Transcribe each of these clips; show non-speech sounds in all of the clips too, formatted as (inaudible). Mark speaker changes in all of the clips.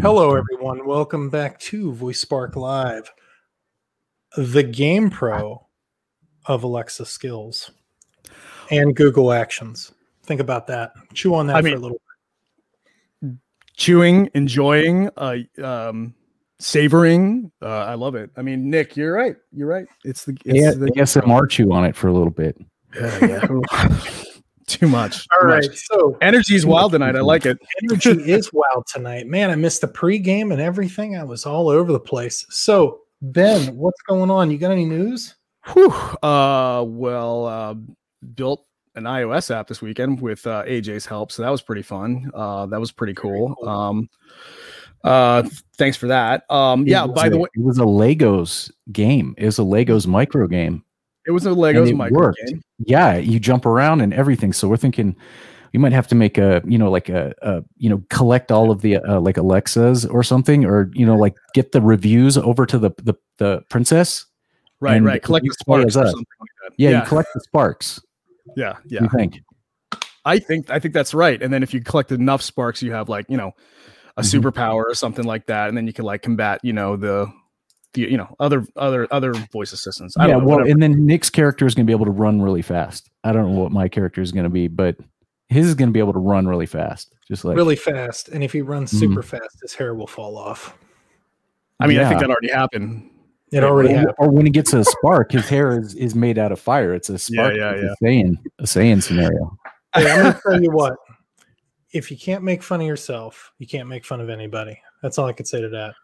Speaker 1: Hello, everyone. Welcome back to Voice Spark Live, the Game Pro of Alexa skills and Google Actions. Think about that. Chew on that
Speaker 2: I
Speaker 1: for
Speaker 2: mean-
Speaker 1: a little.
Speaker 2: chewing, enjoying, uh, um, savoring. Uh, I love it. I mean, Nick, you're right. You're right. It's the, it's
Speaker 3: Yeah,
Speaker 2: the
Speaker 3: ASMR chew on it for a little bit.
Speaker 2: yeah, yeah. (laughs) (laughs) too much.
Speaker 1: All
Speaker 2: too
Speaker 1: right.
Speaker 2: much.
Speaker 1: So
Speaker 2: Energy's wild tonight. I like it.
Speaker 1: energy (laughs) is wild tonight. Man, I missed the pregame and everything. I was all over the place. So, Ben, what's going on? You got any news?
Speaker 2: Whew. Uh, well, uh, built an iOS app this weekend with uh, AJ's help, so that was pretty fun. Uh, that was pretty cool.
Speaker 1: cool.
Speaker 2: Um, uh, thanks for that. Um, yeah.
Speaker 3: It was
Speaker 2: By the way,
Speaker 3: it was a Legos game. It was a Legos micro game.
Speaker 2: It was a Legos
Speaker 3: it
Speaker 2: micro
Speaker 3: worked.
Speaker 2: game.
Speaker 3: Yeah, you jump around and everything. So we're thinking we might have to make a, you know, like a, a you know, collect all of the uh, like Alexas or something, or you know, like get the reviews over to the the, the princess.
Speaker 2: Right, right. Collect the sparks or something like that.
Speaker 3: Yeah,
Speaker 2: yeah,
Speaker 3: you collect the sparks.
Speaker 2: yeah, yeah.
Speaker 3: You think?
Speaker 2: I think I think that's right. And then if you collect enough sparks, you have like you know a
Speaker 3: Mhm.
Speaker 2: superpower or something like that, and then you can like combat you know the you know other other other voice assistants. I
Speaker 3: yeah,
Speaker 2: don't know,
Speaker 3: well,
Speaker 2: whatever.
Speaker 3: and then Nick's character is going to be able to run really fast. I don't know what my character is going to be, but his is going to be able to run really fast, just like
Speaker 1: really fast. And if he runs
Speaker 3: Mhm.
Speaker 1: super fast, his hair will fall off.
Speaker 2: I mean, I think that already happened.
Speaker 1: It already
Speaker 3: or,
Speaker 1: happened.
Speaker 3: or when he gets a spark, his hair is, is made out of fire. It's a spark.
Speaker 2: yeah,
Speaker 3: it's A Saiyan, a Saiyan scenario.
Speaker 1: Hey, I'm going (laughs) to tell you what. If you can't make fun of yourself, you can't make fun of anybody. That's all I could say to that.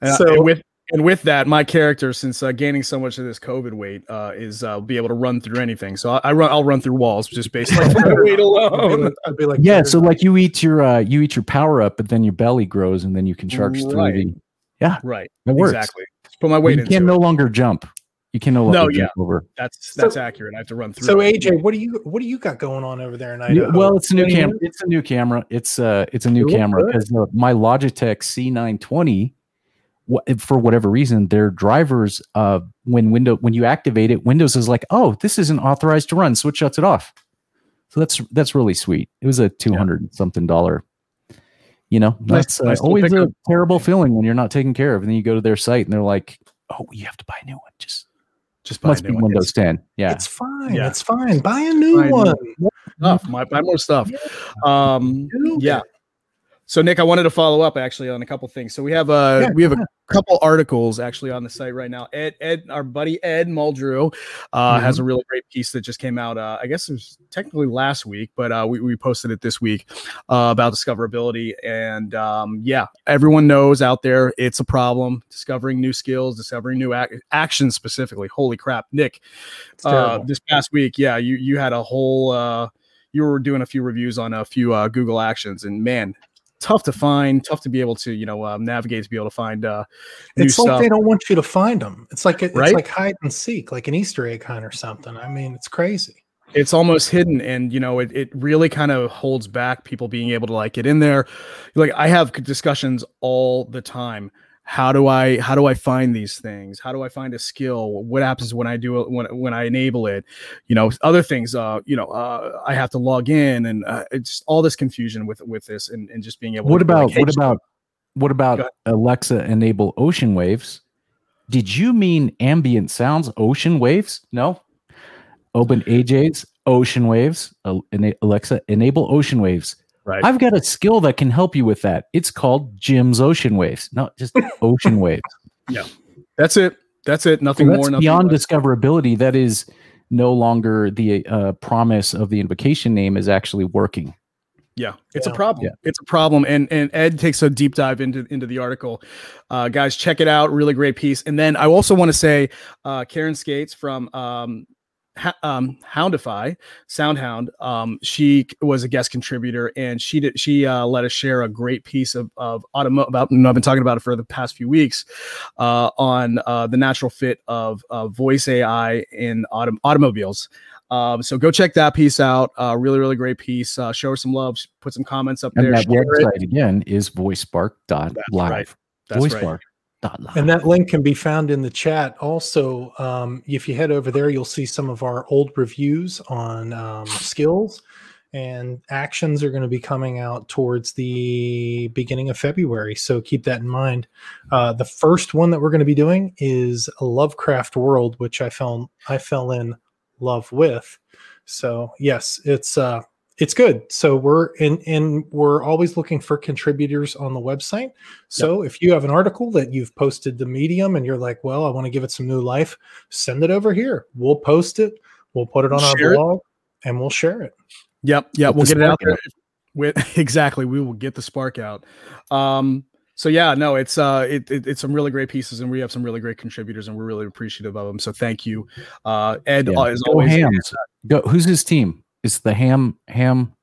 Speaker 2: And,
Speaker 1: So-
Speaker 2: and with and with that, my character, since uh, gaining so much of this COVID weight, uh, is uh, be able to run through anything. So I, I run, I'll run through walls just based on (laughs) my weight alone.
Speaker 1: I'd be like
Speaker 3: Yeah, so like you eat your uh, you eat your power up, but then your belly grows, and then you can charge through the. Yeah,
Speaker 2: Right,
Speaker 3: that works.
Speaker 2: exactly. Just put my weight
Speaker 3: you
Speaker 2: into
Speaker 3: can
Speaker 2: it.
Speaker 3: no longer jump. You can no longer
Speaker 2: No,
Speaker 3: jump over.
Speaker 2: That's
Speaker 1: So-
Speaker 2: that's accurate. I have to run through.
Speaker 1: So
Speaker 2: it.
Speaker 1: AJ, what do you what do you got going on over there in
Speaker 3: Yeah,
Speaker 1: Idaho?
Speaker 3: well, it's a new camera. It's a new camera. It's uh it's a new
Speaker 1: They look
Speaker 3: camera because uh, my Logitech C920, wha- for whatever reason, their drivers uh when window when you activate it, Windows is like, oh, this isn't authorized to run, so it shuts it off. So that's that's really sweet. It was a two hundred something dollar. You know,
Speaker 2: Nice-
Speaker 3: that's uh,
Speaker 2: nice little
Speaker 3: always a
Speaker 2: pickup.
Speaker 3: terrible feeling when you're not taken care of, and then you go to their site and they're like, "Oh, you have to buy a new one." Just
Speaker 2: just buy a
Speaker 3: must
Speaker 2: new
Speaker 3: be
Speaker 2: one.
Speaker 3: Windows 10. Yeah,
Speaker 1: It's fine.
Speaker 2: Yeah.
Speaker 1: It's fine. Buy a new
Speaker 2: Buy a new
Speaker 1: one.
Speaker 2: stuff. My, buy more stuff. Um, yeah. So Nick, I wanted to follow up actually on a couple things. So we have uh
Speaker 1: Yeah,
Speaker 2: we have
Speaker 1: go
Speaker 2: a couple articles actually on the site right now. Ed Ed our buddy Ed Muldrew uh has a
Speaker 1: Mm-hmm.
Speaker 2: really great piece that just came out uh I guess it was technically last week, but uh we, we posted it this week uh about discoverability and um yeah, everyone knows out there it's a problem discovering new skills, discovering new ac- actions specifically. Holy crap, Nick. Uh this past week, yeah, you you had a whole uh you were doing a few reviews on a few uh Google actions and man, tough to find, tough to be able to, you know, um, navigate to be able to find uh, new
Speaker 1: it's like
Speaker 2: stuff.
Speaker 1: they don't want you to find them. It's like it's
Speaker 2: Right?
Speaker 1: like hide and seek, like an Easter egg hunt or something. I mean, it's crazy.
Speaker 2: It's almost hidden, and you know, it, it really kind of holds back people being able to like get in there. Like I have discussions all the time. How do I how do I find these things? How do I find a skill? What happens when I do it when when I enable it? You know, other things. Uh, you know, uh, I have to log in, and uh, it's all this confusion with with this, and, and just being able.
Speaker 3: what
Speaker 2: like,
Speaker 3: about
Speaker 2: "Hey,
Speaker 3: what about what about. Alexa enable ocean waves? Did you mean ambient sounds, ocean waves? No. Open AJ's ocean waves. Al- Alexa enable ocean waves.
Speaker 2: Right.
Speaker 3: I've got a skill that can help you with that. It's called Jim's ocean waves. not just (laughs) ocean waves.
Speaker 2: Yeah, that's it. That's it. Nothing
Speaker 3: So
Speaker 2: more. Nothing
Speaker 3: beyond
Speaker 2: less.
Speaker 3: discoverability. That is no longer the uh, promise of the invocation name is actually working.
Speaker 2: Yeah, it's
Speaker 1: Yeah.
Speaker 2: a problem.
Speaker 3: Yeah.
Speaker 2: It's a problem, and and Ed takes a deep dive into into the article. Uh, guys, check it out. Really great piece. And then I also want to say, uh, Karen Skates from um, ha- um, Houndify, Soundhound. Um, she was a guest contributor, and she did she uh, let us share a great piece of of automo- about. I've been talking about it for the past few weeks uh, on uh, the natural fit of uh, voice AI in autom- automobiles. Um, so go check that piece out. Uh, really, really great piece. Uh, show her some love. Put some comments up
Speaker 3: And
Speaker 2: there.
Speaker 3: that
Speaker 2: share it.
Speaker 3: website again is voicespark.live.
Speaker 2: right. That's right.
Speaker 1: And that link can be found in the chat. Also, um, if you head over there, you'll see some of our old reviews on um, skills and actions are going to be coming out towards the beginning of February. So keep that in mind. Uh, the first one that we're going to be doing is Lovecraft World, which I fell I fell in love with. So yes, it's uh, it's good. So we're in and we're always looking for contributors on the website. So yep. if you have an article that you've posted to Medium and you're like, well, I want to give it some new life, send it over here. We'll post it. We'll put it on share our blog it. and we'll share it.
Speaker 2: Yep. Yeah. We'll get it out there. With, (laughs) exactly. We will get the spark out. Um, so yeah, no, it's uh, it, it, it's some really great pieces, and we have some really great contributors, and we're really appreciative of them. So thank you, uh, Ed. Yeah. Uh, as always,
Speaker 3: Hams. Go, who's his team? Is the ham ham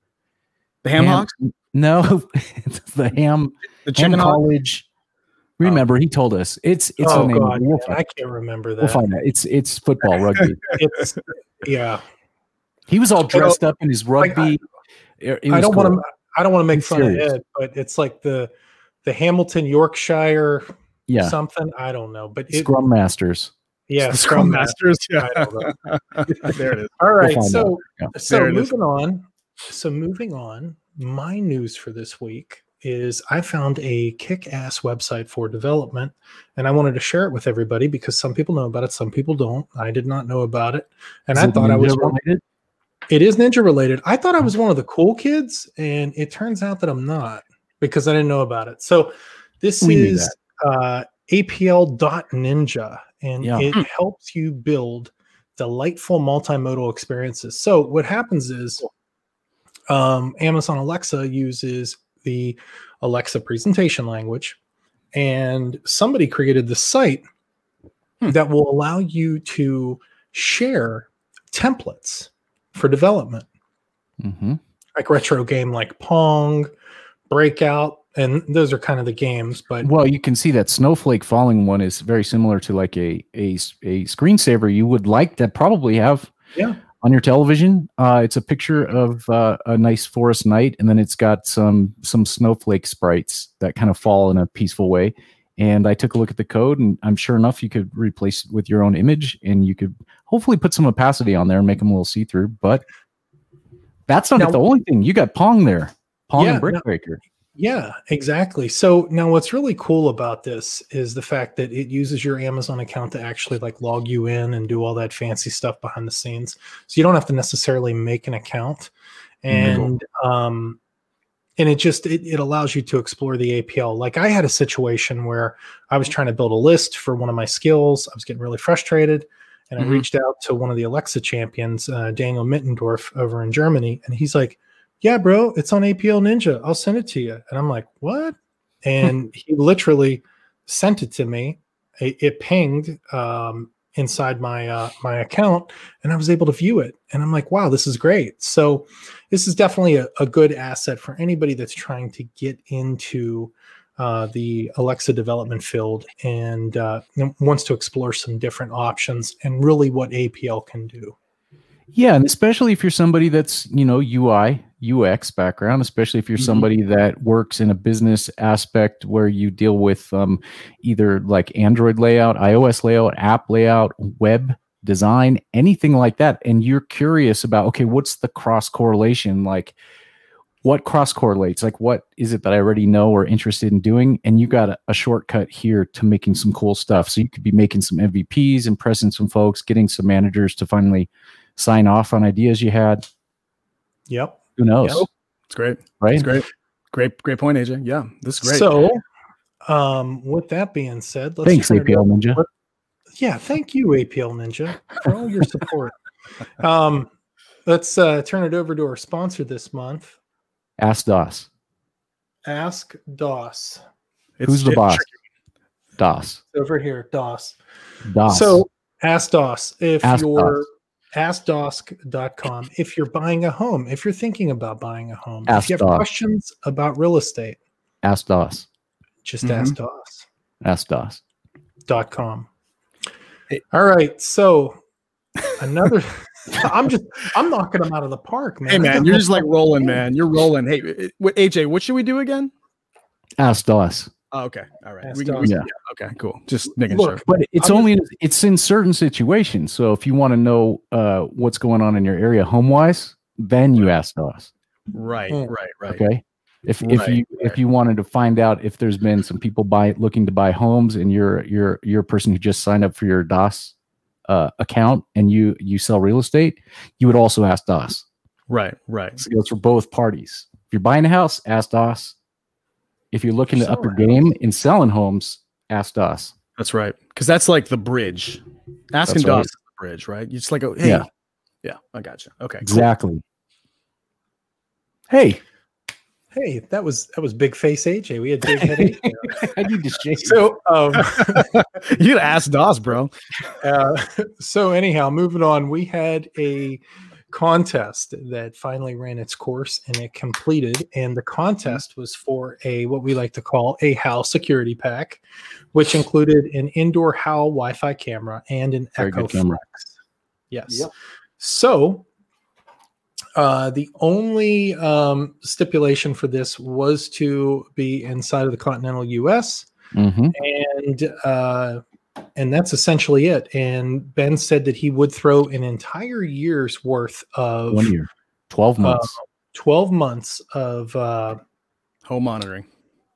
Speaker 2: the ham, ham hawks?
Speaker 3: No, it's (laughs) the ham the chicken ham college. Remember, oh. he told us it's it's
Speaker 1: oh, name. God, we'll I can't remember that.
Speaker 3: We'll find that. It's it's football (laughs) rugby.
Speaker 1: it's yeah.
Speaker 3: He was all dressed up in his rugby.
Speaker 1: Like, I, I, don't cool. want to. I don't want to make fun serious. of Ed, but it's like the the Hamilton Yorkshire
Speaker 3: yeah
Speaker 1: something. I don't know, but
Speaker 3: it, Scrum Masters.
Speaker 1: Yeah,
Speaker 2: Scrum, Scrum Masters. (laughs) Yeah, (laughs)
Speaker 1: there it is. All right, we'll so yeah. so moving on. So moving on, my news for this week is I found a kick-ass website for development, and I wanted to share it with everybody because some people know about it, some people don't. I did not know about it, and is I thought I was related. It is ninja related. I thought I was one of the cool kids, and it turns out that I'm not because I didn't know about it. So this we is uh, APL.ninja, and yeah. it helps you build delightful multimodal experiences. So what happens is um, Amazon Alexa uses the Alexa presentation language, and somebody created the site hmm. that will allow you to share templates for development,
Speaker 3: mm-hmm.
Speaker 1: like retro game like Pong, Breakout, and those are kind of the games. But
Speaker 3: well, you can see that Snowflake Falling one is very similar to like a a a screensaver you would like to probably have.
Speaker 1: Yeah.
Speaker 3: On your television, uh, it's a picture of uh, a nice forest night, and then it's got some some snowflake sprites that kind of fall in a peaceful way. And I took a look at the code, and I'm sure enough you could replace it with your own image, and you could hopefully put some opacity on there and make them a little see through. But that's not now, the only thing. You got Pong there, Pong yeah, and Brick Breaker.
Speaker 1: Yeah, exactly. So now what's really cool about this is the fact that it uses your Amazon account to actually like log you in and do all that fancy stuff behind the scenes. So you don't have to necessarily make an account. And mm-hmm. um and it just it, it allows you to explore the APL. Like I had a situation where I was trying to build a list for one of my skills. I was getting really frustrated and mm-hmm. I reached out to one of the Alexa champions, uh, Daniel Mittendorf over in Germany, and he's like, yeah, bro, it's on APL Ninja. I'll send it to you. And I'm like, what? And (laughs) he literally sent it to me. It, it pinged um, inside my uh, my account, and I was able to view it. And I'm like, wow, this is great. So this is definitely a, a good asset for anybody that's trying to get into uh, the Alexa development field and uh, wants to explore some different options and really what APL can do.
Speaker 3: Yeah, and especially if you're somebody that's, you know, UI, UX background, especially if you're mm-hmm. somebody that works in a business aspect where you deal with um, either like Android layout, iOS layout, app layout, web design, anything like that. And you're curious about, okay, what's the cross correlation? Like, what cross correlates? Like, what is it that I already know or interested in doing? And you got a, a, shortcut here to making some cool stuff. So you could be making some MVPs, impressing some folks, getting some managers to finally sign off on ideas you had.
Speaker 1: Yep.
Speaker 3: Who knows? Yep.
Speaker 2: It's great.
Speaker 3: Right.
Speaker 2: It's great. Great, great point, AJ. Yeah, this is great.
Speaker 1: So, um, with that being said,
Speaker 3: let's thanks APL Ninja. Let,
Speaker 1: yeah, thank you APL Ninja for all your support. (laughs) um, let's uh, turn it over to our sponsor this month.
Speaker 3: Ask DOS.
Speaker 1: Ask DOS.
Speaker 3: It's Who's the boss? DOS.
Speaker 1: Over here, DOS.
Speaker 3: DOS.
Speaker 1: So ask DOS if ask you're DOS askdosk.com if you're buying a home, if you're thinking about buying a home, ask if you have DOS. questions about real estate,
Speaker 3: ask DOS.
Speaker 1: Just mm-hmm. ask DOS.
Speaker 3: Ask DOS.
Speaker 1: Dot com. Hey. All right. So another (laughs) I'm just I'm knocking them out of the park, man.
Speaker 2: Hey man, you're just like (laughs) rolling, man. You're rolling. Hey, AJ, what should we do again?
Speaker 3: Ask DOS.
Speaker 2: Oh, okay. All right. We can, we, yeah. yeah. Okay. Cool. Just making Look, sure.
Speaker 3: But it's I'm only just, it's in certain situations. So if you want to know uh, what's going on in your area home wise, then you ask us.
Speaker 2: Right, right, right.
Speaker 3: Okay. If if you
Speaker 2: right.
Speaker 3: if you wanted to find out if there's been some people buy looking to buy homes and you're you're you're a person who just signed up for your DOS uh, account and you you sell real estate, you would also ask DOS.
Speaker 2: Right, right.
Speaker 3: So it goes for both parties. If you're buying a house, ask DOS. If you're looking to up your game in selling homes, ask DOS.
Speaker 2: That's right. Because that's like the bridge. Asking
Speaker 3: That's right.
Speaker 2: DOS is the bridge, right? You just like, oh, hey,
Speaker 3: Yeah.
Speaker 2: yeah, I gotcha. Okay, cool.
Speaker 3: Exactly. Hey,
Speaker 1: Hey, that was that was big face AJ. We had big head AJ. (laughs)
Speaker 3: I need to shave.
Speaker 1: So um (laughs)
Speaker 2: you gotta ask DOS, bro. (laughs)
Speaker 1: Uh, so anyhow, moving on, we had a contest that finally ran its course and it completed. And the contest was for a what we like to call a Howl security pack, which included an indoor Howl Wi-Fi camera and an
Speaker 3: Very
Speaker 1: Echo
Speaker 3: camera.
Speaker 1: Flex. Yes.
Speaker 3: Yep.
Speaker 1: So uh, the only um, stipulation for this was to be inside of the continental U.S
Speaker 3: Mhm.
Speaker 1: and uh, and that's essentially it. And Ben said that he would throw an entire year's worth of
Speaker 3: one year, twelve months.
Speaker 1: twelve months of uh,
Speaker 2: Home monitoring.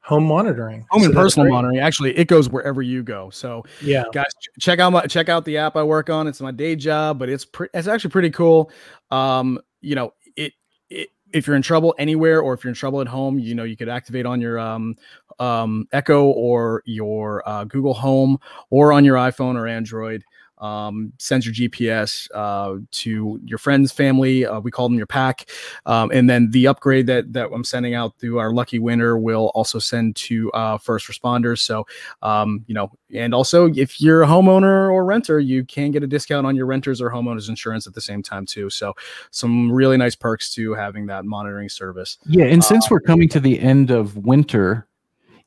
Speaker 1: home monitoring,
Speaker 2: Home
Speaker 1: So
Speaker 2: and personal monitoring. Actually, it goes wherever you go. So
Speaker 1: Yeah,
Speaker 2: guys ch- check out my check out the app i work on it's my day job but it's pre- it's actually pretty cool um you know it, it if you're in trouble anywhere or if you're in trouble at home you know you could activate on your um um echo or your uh, google home or on your iphone or android um, sends your GPS uh, to your friends, family. Uh, we call them your pack, um, and then the upgrade that that I'm sending out through our lucky winner will also send to uh, first responders. So um, you know, and also if you're a homeowner or renter, you can get a discount on your renters or homeowners insurance at the same time too. So some really nice perks to having that monitoring service.
Speaker 3: Yeah, and
Speaker 1: uh,
Speaker 3: since we're coming to the end of winter,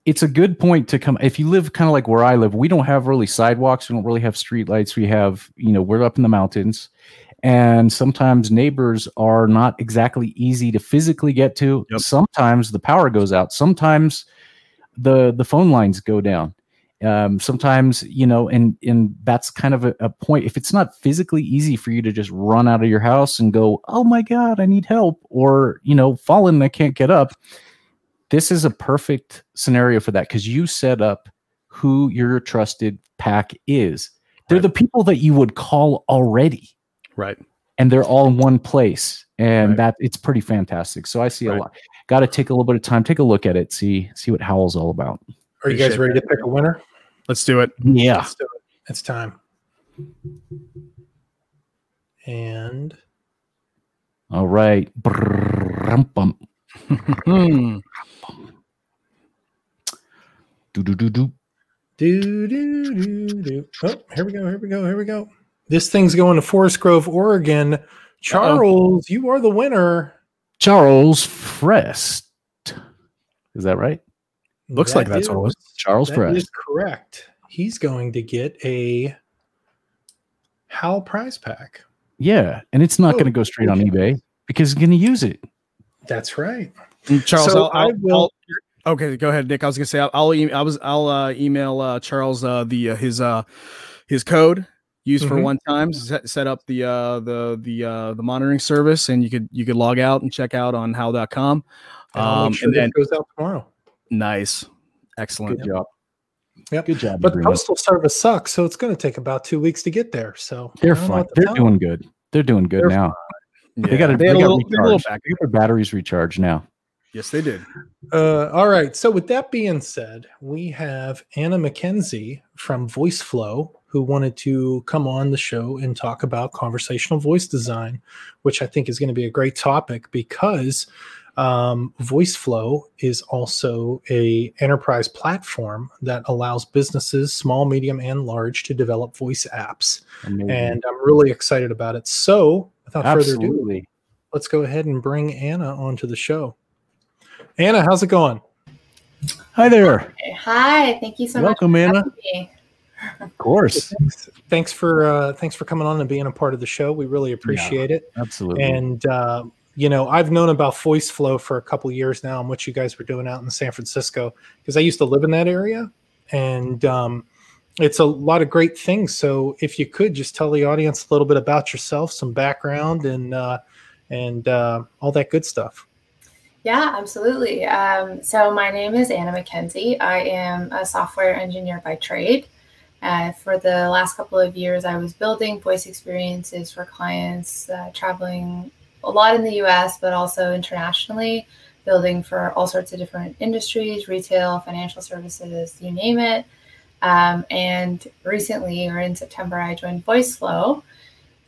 Speaker 3: it's a good point to come. If you live kind of like where I live, we don't have really sidewalks. We don't really have street lights. We have, you know, we're up in the mountains, and sometimes neighbors are not exactly easy to physically get to.
Speaker 2: Yep.
Speaker 3: Sometimes the power goes out. Sometimes the the phone lines go down. Um, sometimes you know, and and that's kind of a, a point. If it's not physically easy for you to just run out of your house and go, "Oh my God, I need help," or you know, fallen, and I can't get up this is a perfect scenario for that because you set up who your trusted pack is. They're
Speaker 2: Right.
Speaker 3: the people that you would call already,
Speaker 2: Right.
Speaker 3: and they're all in one place, and
Speaker 2: Right.
Speaker 3: that it's pretty fantastic. So I see
Speaker 2: Right.
Speaker 3: a lot. Got to take a little bit of time, take a look at it, see see what Howl's all about.
Speaker 1: are you guys ready to pick a winner?
Speaker 2: Let's do it.
Speaker 3: Yeah,
Speaker 1: Let's do it. It's time. And
Speaker 3: all right. Do-do-do-do.
Speaker 2: Hmm.
Speaker 3: do
Speaker 1: do do do. Do do do do. Oh, here we go. Here we go. Here we go. This thing's going to Forest Grove, Oregon. Charles, you are the winner.
Speaker 3: Charles Frest. Is that right?
Speaker 2: Looks like that's what it was.
Speaker 3: Charles
Speaker 1: That
Speaker 3: Frest.
Speaker 1: is correct. He's going to get a Howl prize pack.
Speaker 3: Yeah, and it's not
Speaker 1: Oh,
Speaker 3: going to go straight on eBay because he's going to use it.
Speaker 1: That's right.
Speaker 2: Mm, Charles,
Speaker 1: So
Speaker 2: I'll,
Speaker 1: I
Speaker 2: I'll- I'll- okay, go ahead, Nick. I was gonna say I'll, I'll e- I was I'll uh, email uh, Charles uh, the uh, his uh, his code used for
Speaker 1: Mhm.
Speaker 2: one time. Set, set up the uh, the the uh, the monitoring service, and you could you could log out and check out on how.com.
Speaker 1: And I'll
Speaker 2: Um,
Speaker 1: sure
Speaker 2: and then
Speaker 1: it goes out tomorrow.
Speaker 2: nice, excellent.
Speaker 3: Good job.
Speaker 1: Yep.
Speaker 3: Good job.
Speaker 1: But
Speaker 3: Adrian.
Speaker 1: postal service sucks, so it's going to take about two weeks to get there. So
Speaker 3: They're
Speaker 1: I don't know
Speaker 3: fine.
Speaker 1: what
Speaker 3: They're
Speaker 1: tell
Speaker 3: doing good. They're doing good
Speaker 1: They're
Speaker 3: now.
Speaker 2: Yeah.
Speaker 3: They got to
Speaker 2: they
Speaker 3: they
Speaker 2: had a
Speaker 3: got
Speaker 2: little, they little
Speaker 3: recharged.
Speaker 2: back.
Speaker 3: They got their batteries recharged now.
Speaker 2: Yes, they did.
Speaker 1: Uh, all right. So, with that being said, we have Anna McKenzie from VoiceFlow who wanted to come on the show and talk about conversational voice design, which I think is going to be a great topic because um, VoiceFlow is also a enterprise platform that allows businesses, small, medium, and large, to develop voice apps.
Speaker 3: Amazing.
Speaker 1: And I'm really excited about it. So, without further ado, let's go ahead and bring Anna onto the show. Anna, how's it going?
Speaker 3: Hi there.
Speaker 4: Hi, thank you so
Speaker 3: Welcome,
Speaker 4: much. Welcome,
Speaker 3: Anna. Of course.
Speaker 1: Thanks, thanks for uh, thanks for coming on and being a part of the show. We really appreciate it.
Speaker 3: Absolutely.
Speaker 1: And uh, you know, I've known about Voice Flow for a couple years now, and what you guys were doing out in San Francisco, because I used to live in that area, and um, it's a lot of great things. So, if you could just tell the audience a little bit about yourself, some background, and uh, and uh, all that good stuff.
Speaker 4: Yeah, absolutely. Um, so my name is Anna McKenzie. I am a software engineer by trade. Uh, for the last couple of years, I was building voice experiences for clients uh, traveling a lot in the US, but also internationally, building for all sorts of different industries retail, financial services, you name it. Um, and recently, or in September, I joined VoiceFlow,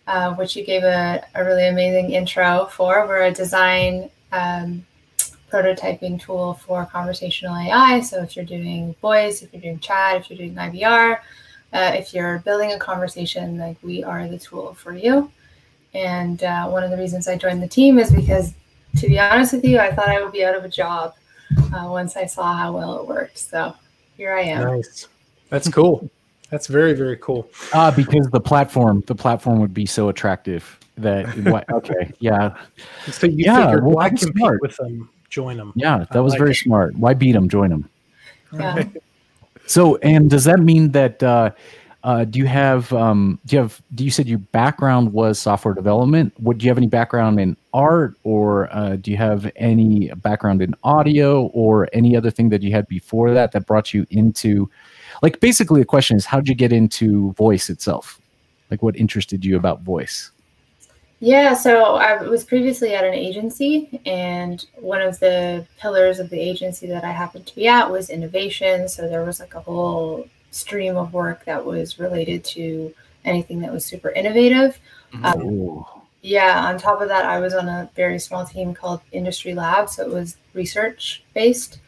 Speaker 4: uh, which you gave a, a, really amazing intro for. We're a design um, prototyping tool for conversational AI. So if you're doing voice, if you're doing chat, if you're doing IVR, uh, if you're building a conversation, like we are the tool for you. And uh, one of the reasons I joined the team is because, to be honest with you, I thought I would be out of a job uh, once I saw how well it worked. So here I am.
Speaker 1: Nice. That's cool. That's very very cool.
Speaker 3: Ah, because the platform, the platform would be so attractive that. (laughs) okay, yeah.
Speaker 1: So you yeah, figured well, why compete smart. with them? Join them.
Speaker 3: Yeah, that was like very it. smart. Why beat them? Join them. Yeah. (laughs) so, and does that mean that? Uh, uh, do you have um, do you have do you said your background was software development. Would do you have any background in art or uh, do you have any background in audio or any other thing that you had before that that brought you into like basically the question is how did you get into voice itself? Like what interested you about voice?
Speaker 4: Yeah so i was previously at an agency and one of the pillars of the agency that i happened to be at was innovation. So there was like a whole stream of work that was related to anything that was super innovative. Um, yeah, on top of that, I was on a very small team called Industry Lab, so it was research based.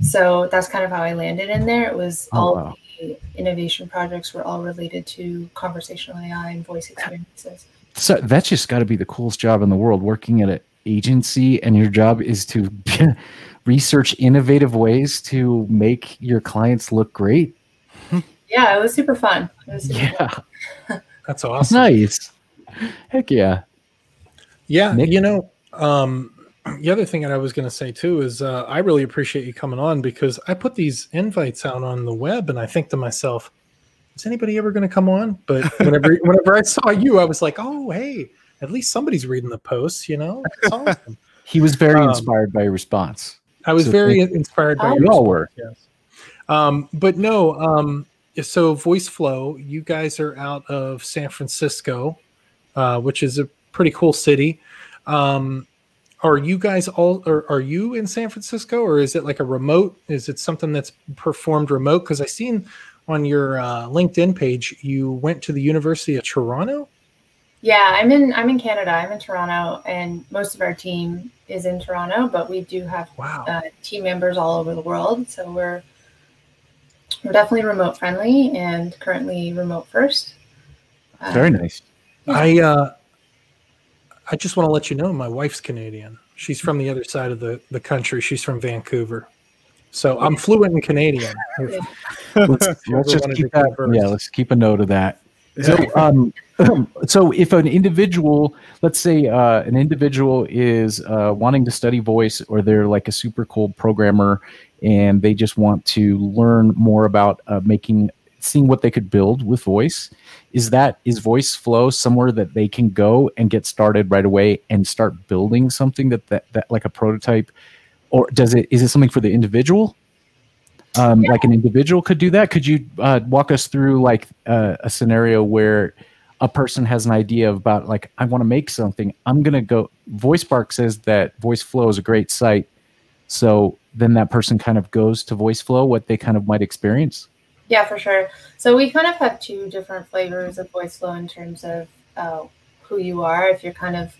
Speaker 4: So that's kind of how I landed in there. It was oh, all wow. the innovation projects were all related to conversational AI and voice experiences.
Speaker 3: So that's just got to be the coolest job in the world working at an agency, and your job is to (laughs) research innovative ways to make your clients look great
Speaker 4: yeah, it was super fun. Was super
Speaker 3: yeah,
Speaker 1: fun. (laughs) that's awesome.
Speaker 3: Nice. Heck yeah.
Speaker 1: Yeah, Nick? you know, um, the other thing that I was going to say too is uh, I really appreciate you coming on because I put these invites out on the web, and I think to myself, is anybody ever going to come on? But (laughs) whenever whenever I saw you, I was like, oh hey, at least somebody's reading the posts, you know. (laughs)
Speaker 3: Awesome. he was very um, inspired by your response.
Speaker 1: I was so very inspired by.
Speaker 3: You all were. Yes.
Speaker 1: Um, but no, um, so VoiceFlow, you guys are out of San Francisco, uh, which is a pretty cool city. Um, are you guys all are, are you in San Francisco or is it like a remote? Is it something that's performed remote? Because I seen on your uh, LinkedIn page you went to the University of Toronto.
Speaker 4: Yeah, I'm in I'm in Canada. I'm in Toronto, and most of our team is in Toronto, but we do have wow. uh, team members all over the world. So we're we're definitely remote friendly and currently remote first.
Speaker 3: Uh, Very nice.
Speaker 1: I uh, I just want to let you know my wife's Canadian. She's from the other side of the, the country. She's from Vancouver. So I'm fluent in Canadian. (laughs)
Speaker 3: let's, let's just keep that. Yeah, let's keep a note of that. So, um, (clears throat) so if an individual, let's say uh, an individual is uh, wanting to study voice, or they're like a super cool programmer and they just want to learn more about uh, making seeing what they could build with voice. Is that is voice flow somewhere that they can go and get started right away and start building something that that, that like a prototype? Or does it is it something for the individual? Um, yeah. like an individual could do that? Could you uh, walk us through like uh, a scenario where a person has an idea about like i want to make something. I'm going to go voicespark says that voice flow is a great site so then that person kind of goes to voice flow what they kind of might experience.
Speaker 4: Yeah for sure. So we kind of have two different flavors of voice flow in terms of uh, who you are. If you're kind of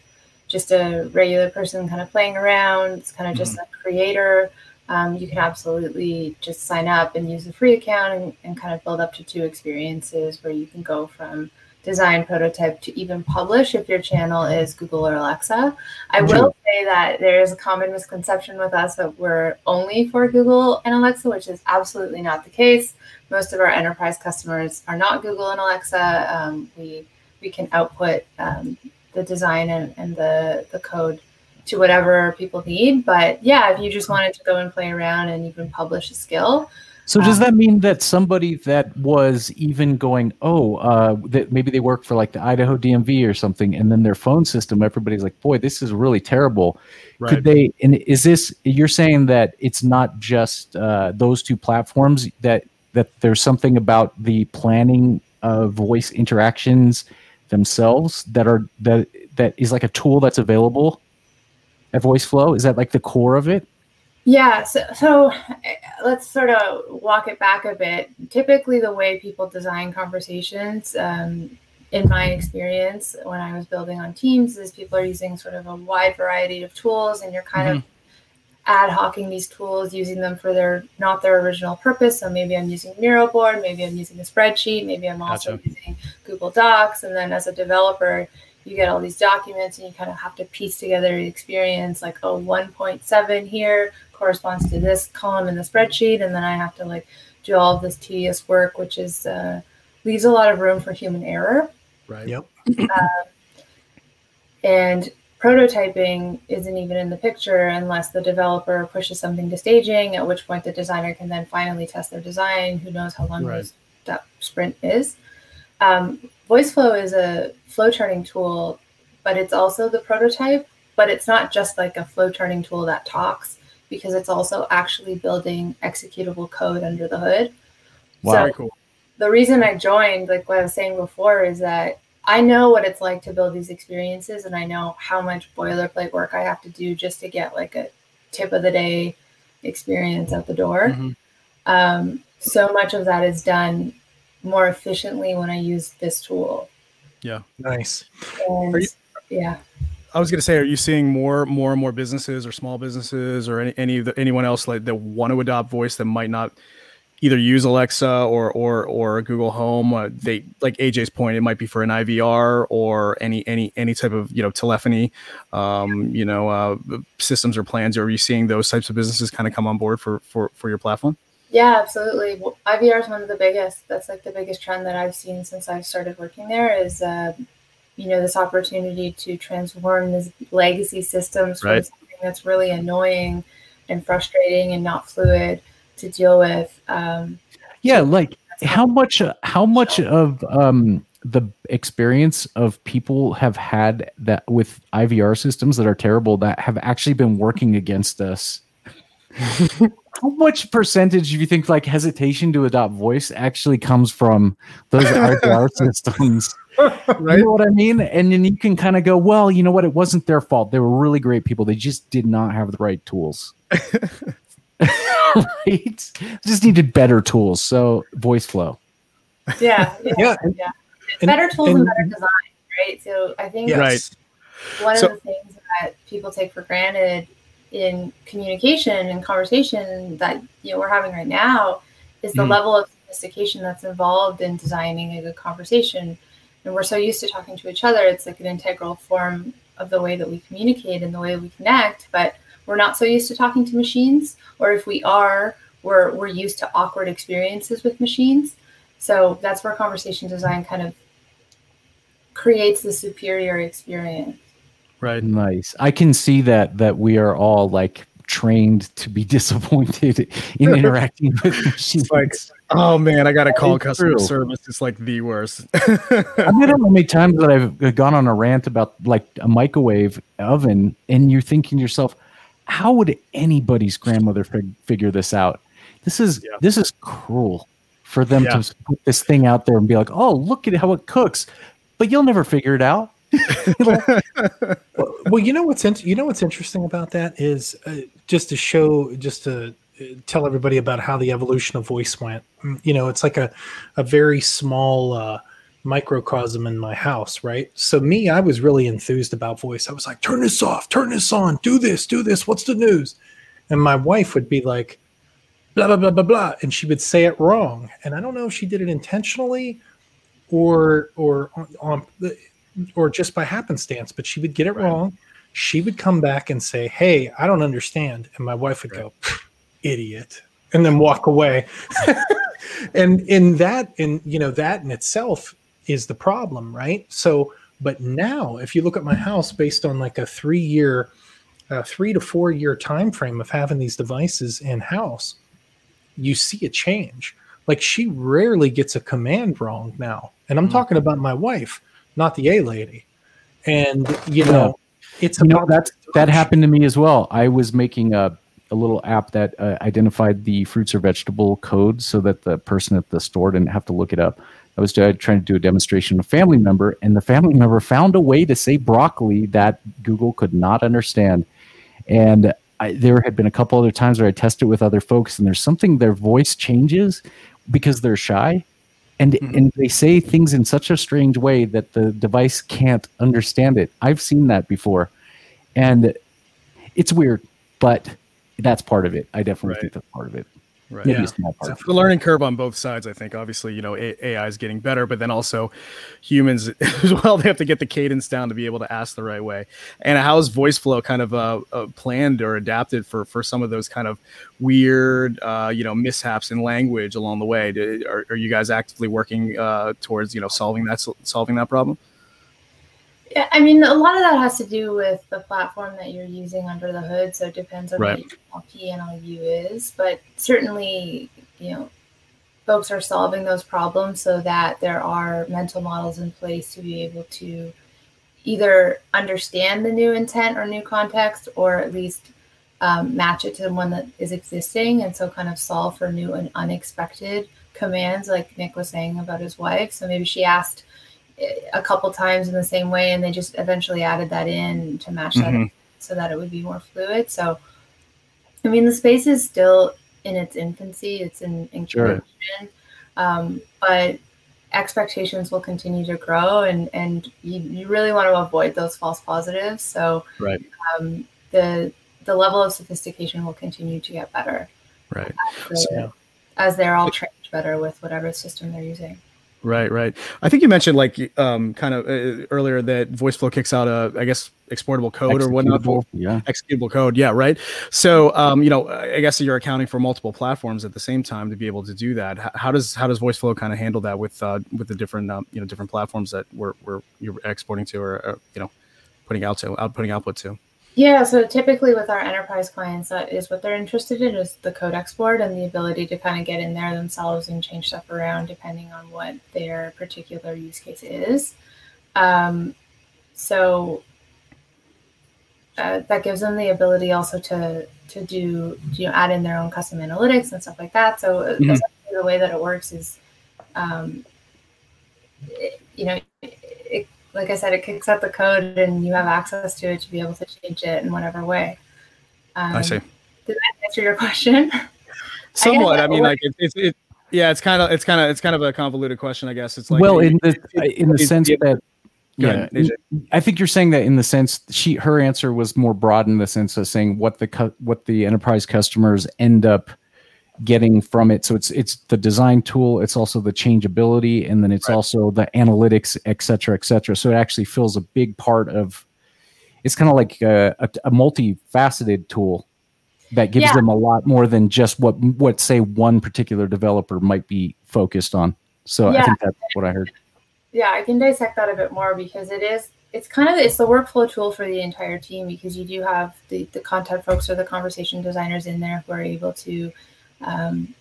Speaker 4: just a regular person kind of playing around it's kind of just mm-hmm. a creator um, you can absolutely just sign up and use a free account and, and kind of build up to two experiences where you can go from design prototype to even publish if your channel is Google or Alexa. I will say that there is a common misconception with us that we're only for Google and Alexa, which is absolutely not the case. Most of our enterprise customers are not Google and Alexa. Um, we we can output um, the design and, and the, the code to whatever people need. But yeah, if you just wanted to go and play around and even publish a skill,
Speaker 3: So does
Speaker 4: Um,
Speaker 3: that mean that somebody that was even going, oh, uh, that maybe they work for like the Idaho DMV or something, and then their phone system, everybody's like, boy, this is really terrible.
Speaker 2: Right.
Speaker 3: Could they? And is this? You're saying that it's not just uh, those two platforms that that there's something about the planning of voice interactions themselves that are that that is like a tool that's available at VoiceFlow. Is that like the core of it?
Speaker 4: Yeah, so, so uh, let's sort of walk it back a bit. Typically, the way people design conversations, um, in my experience, when I was building on Teams, is people are using sort of a wide variety of tools, and you're kind of ad hocing these tools, using them for their not their original purpose. So maybe I'm using Miro board, maybe I'm using a spreadsheet, maybe I'm also
Speaker 2: Gotcha.
Speaker 4: using Google Docs, and then as a developer, you get all these documents and you kind of have to piece together the experience like oh 1.7 here corresponds to this column in the spreadsheet and then i have to like do all of this tedious work which is uh, leaves a lot of room for human error
Speaker 2: Right.
Speaker 1: Yep.
Speaker 4: and prototyping isn't even in the picture unless the developer pushes something to staging at which point the designer can then finally test their design who knows how long
Speaker 2: Right.
Speaker 4: those, that sprint is um, voiceflow is a flow charting tool but it's also the prototype but it's not just like a flow charting tool that talks because it's also actually building executable code under the hood
Speaker 3: Wow.
Speaker 2: Very cool.
Speaker 4: the reason I joined, like what I was saying before, is that I know what it's like to build these experiences and I know how much boilerplate work I have to do just to get like a tip of the day experience out the door.
Speaker 2: Mhm.
Speaker 4: Um, so much of that is done more efficiently when I use this tool. Yeah.
Speaker 1: Nice.
Speaker 4: And
Speaker 2: you-
Speaker 4: yeah.
Speaker 2: I was going to say, are you seeing more, more and more businesses or small businesses or any, any of the, anyone else like that want to adopt voice that might not either use Alexa or or or Google Home? Uh, they like AJ's point, it might be for an IVR or any any any type of you know telephony, um, you know, uh, systems or plans. Are you seeing those types of businesses kind of come on board for for for your platform?
Speaker 4: Yeah, absolutely. Well, IVR is one of the biggest. That's like the biggest trend that I've seen since I've started working there. Is uh, you know this opportunity to transform these legacy systems from
Speaker 2: Right.
Speaker 4: something that's really annoying and frustrating and not fluid to deal with. Um,
Speaker 3: Yeah, like how much how much of um the experience of people have had that with IVR systems that are terrible that have actually been working against us. (laughs) how much percentage do you think like hesitation to adopt voice actually comes from those IVR (laughs) systems?
Speaker 2: Right.
Speaker 3: You know what I mean? And then you can kind of go, well, you know what? It wasn't their fault. They were really great people. They just did not have the right tools. (laughs) right? Just needed better tools. So voice flow.
Speaker 4: yeah, (laughs) yeah,
Speaker 1: Yeah,
Speaker 4: yeah.
Speaker 1: and-
Speaker 4: better tools and,
Speaker 1: and-
Speaker 4: better design, right? So I think
Speaker 1: Yes.
Speaker 2: Right.
Speaker 4: one
Speaker 2: So-
Speaker 4: of the things that people take for granted in communication and conversation that you know we're having right now is the
Speaker 2: Mhm.
Speaker 4: level of sophistication that's involved in designing a good conversation. And we're so used to talking to each other it's like an integral form of the way that we communicate and the way we connect but we're not so used to talking to machines or if we are we're we're used to awkward experiences with machines. So that's where conversation design kind of creates the superior experience
Speaker 2: Right.
Speaker 3: Nice. I can see that that we are all like trained to be (laughs) disappointed in interacting with machines.
Speaker 2: like, Oh man, I got to call customer
Speaker 3: true.
Speaker 2: service. It's like the worst. (laughs)
Speaker 3: I don't know how many times that I've uh, gone on a rant about like a microwave oven, and you're thinking to yourself, how would anybody's grandmother fig- figure this out? This is
Speaker 2: Yeah.
Speaker 3: this is cruel for them
Speaker 2: Yeah.
Speaker 3: to put this thing out there and be like, oh, look at how it cooks, but you'll never figure it out.
Speaker 1: Well, you know what's in, you know what's interesting about that is uh, just to show, just to uh, tell everybody about how the evolution of voice went. Mm, You know, it's like a a very small uh, microcosm in my house, right? So me, I was really enthused about voice. I was like, "Turn this off, turn this on, do this, do this. What's the news?" And my wife would be like, "Blah blah blah blah blah," and she would say it wrong. And I don't know if she did it intentionally or or on, on or just by happenstance, but she would get it
Speaker 2: Right.
Speaker 1: wrong. She would come back and say, "Hey, I don't understand," and my wife would go, "Idiot," and then walk away. (laughs) and in that, in you know, that in itself is the problem, right? So, but now, if you look at my house based on like a three-year, uh, three to four-year time frame of having these devices in house, you see a change. Like she rarely gets a command wrong now. And I'm
Speaker 3: Mhm.
Speaker 1: talking about my wife, not the A lady. And you know, it's
Speaker 3: you know
Speaker 1: about
Speaker 3: that that happened to me as well. I was making a a little app that uh, identified the fruits or vegetable code so that the person at the store didn't have to look it up. I was uh, trying to do a demonstration of a family member, and the family member found a way to say broccoli that Google could not understand. And I, there had been a couple other times where I tested with other folks, and there's something their voice changes because they're shy, and
Speaker 2: Mhm.
Speaker 3: and they say things in such a strange way that the device can't understand it. I've seen that before, and it's weird, but that's part of it. I definitely
Speaker 2: Right.
Speaker 3: think that's part of it.
Speaker 2: Right.
Speaker 1: Yeah.
Speaker 3: a small part.
Speaker 2: the learning curve on both sides i think obviously you know ai is getting better but then also humans (laughs) as well they have to get the cadence down to be able to ask the right way and how's voice flow kind of uh, uh, planned or adapted for for some of those kind of weird uh, you know mishaps in language along the way Do, are, are you guys actively working uh, towards you know solving that solving that problem
Speaker 4: Yeah, I mean, a lot of that has to do with the platform that you're using under the hood. So it depends on
Speaker 2: Right.
Speaker 4: what your view is. But certainly, you know, folks are solving those problems so that there are mental models in place to be able to either understand the new intent or new context, or at least um, match it to the one that is existing. And so kind of solve for new and unexpected commands, like Nick was saying about his wife. So maybe she asked a couple times in the same way and they just eventually added that in to match that
Speaker 2: Mhm.
Speaker 4: so that it would be more fluid so i mean the space is still in its infancy it's in
Speaker 3: Sure.
Speaker 4: incubation um, but expectations will continue to grow and and you, you really want to avoid those false positives so
Speaker 2: Right.
Speaker 4: um, the the level of sophistication will continue to get better
Speaker 2: right
Speaker 4: as,
Speaker 1: So-
Speaker 4: as they're all trained better with whatever system they're using
Speaker 2: Right, right. I think you mentioned like um, kind of uh, earlier that VoiceFlow kicks out a, I guess, exportable code or whatnot.
Speaker 3: Yeah.
Speaker 2: executable code yeah right so um you know i guess you're accounting for multiple platforms at the same time to be able to do that how does how does voiceflow kind of handle that with uh with the different um, you know different platforms that we're, we're you're exporting to or, or you know putting out to out putting output to
Speaker 4: Yeah, so typically with our enterprise clients, that is what they're interested in is the code export and the ability to kind of get in there themselves and change stuff around depending on what their particular use case is. Um, so uh, that gives them the ability also to to do you know add in their own custom analytics and stuff like that. So
Speaker 2: Mhm.
Speaker 4: the way that it works is, um, it- you know, like I said, it kicks out the code and you have access to it to be able to change it in whatever way. Um,
Speaker 2: i see
Speaker 4: Did that answer your (laughs) question?
Speaker 2: somewhat i,
Speaker 4: that
Speaker 2: mean
Speaker 4: works.
Speaker 2: like it's it yeah it's kind of it's kind of it's kind of a convoluted question i guess it's like
Speaker 3: well,
Speaker 2: you-
Speaker 3: in the in the
Speaker 2: it-
Speaker 3: sense
Speaker 2: it-
Speaker 3: that yeah,
Speaker 2: ahead,
Speaker 3: I think you're saying that in the sense she her answer was more broad in the sense of saying what the cu- what the enterprise customers end up getting from it. So it's it's the design tool, it's also the changeability, and then it's
Speaker 2: Right.
Speaker 3: also the analytics, et cetera, et cetera. So it actually fills a big part of. It's kind of like a, a, a multifaceted tool that gives
Speaker 4: Yeah.
Speaker 3: them a lot more than just what what say one particular developer might be focused on. So I think that's what I heard.
Speaker 4: yeah i can dissect that a bit more because it is it's kind of it's the workflow tool for the entire team because you do have the, the content folks or the conversation designers in there who are able to um,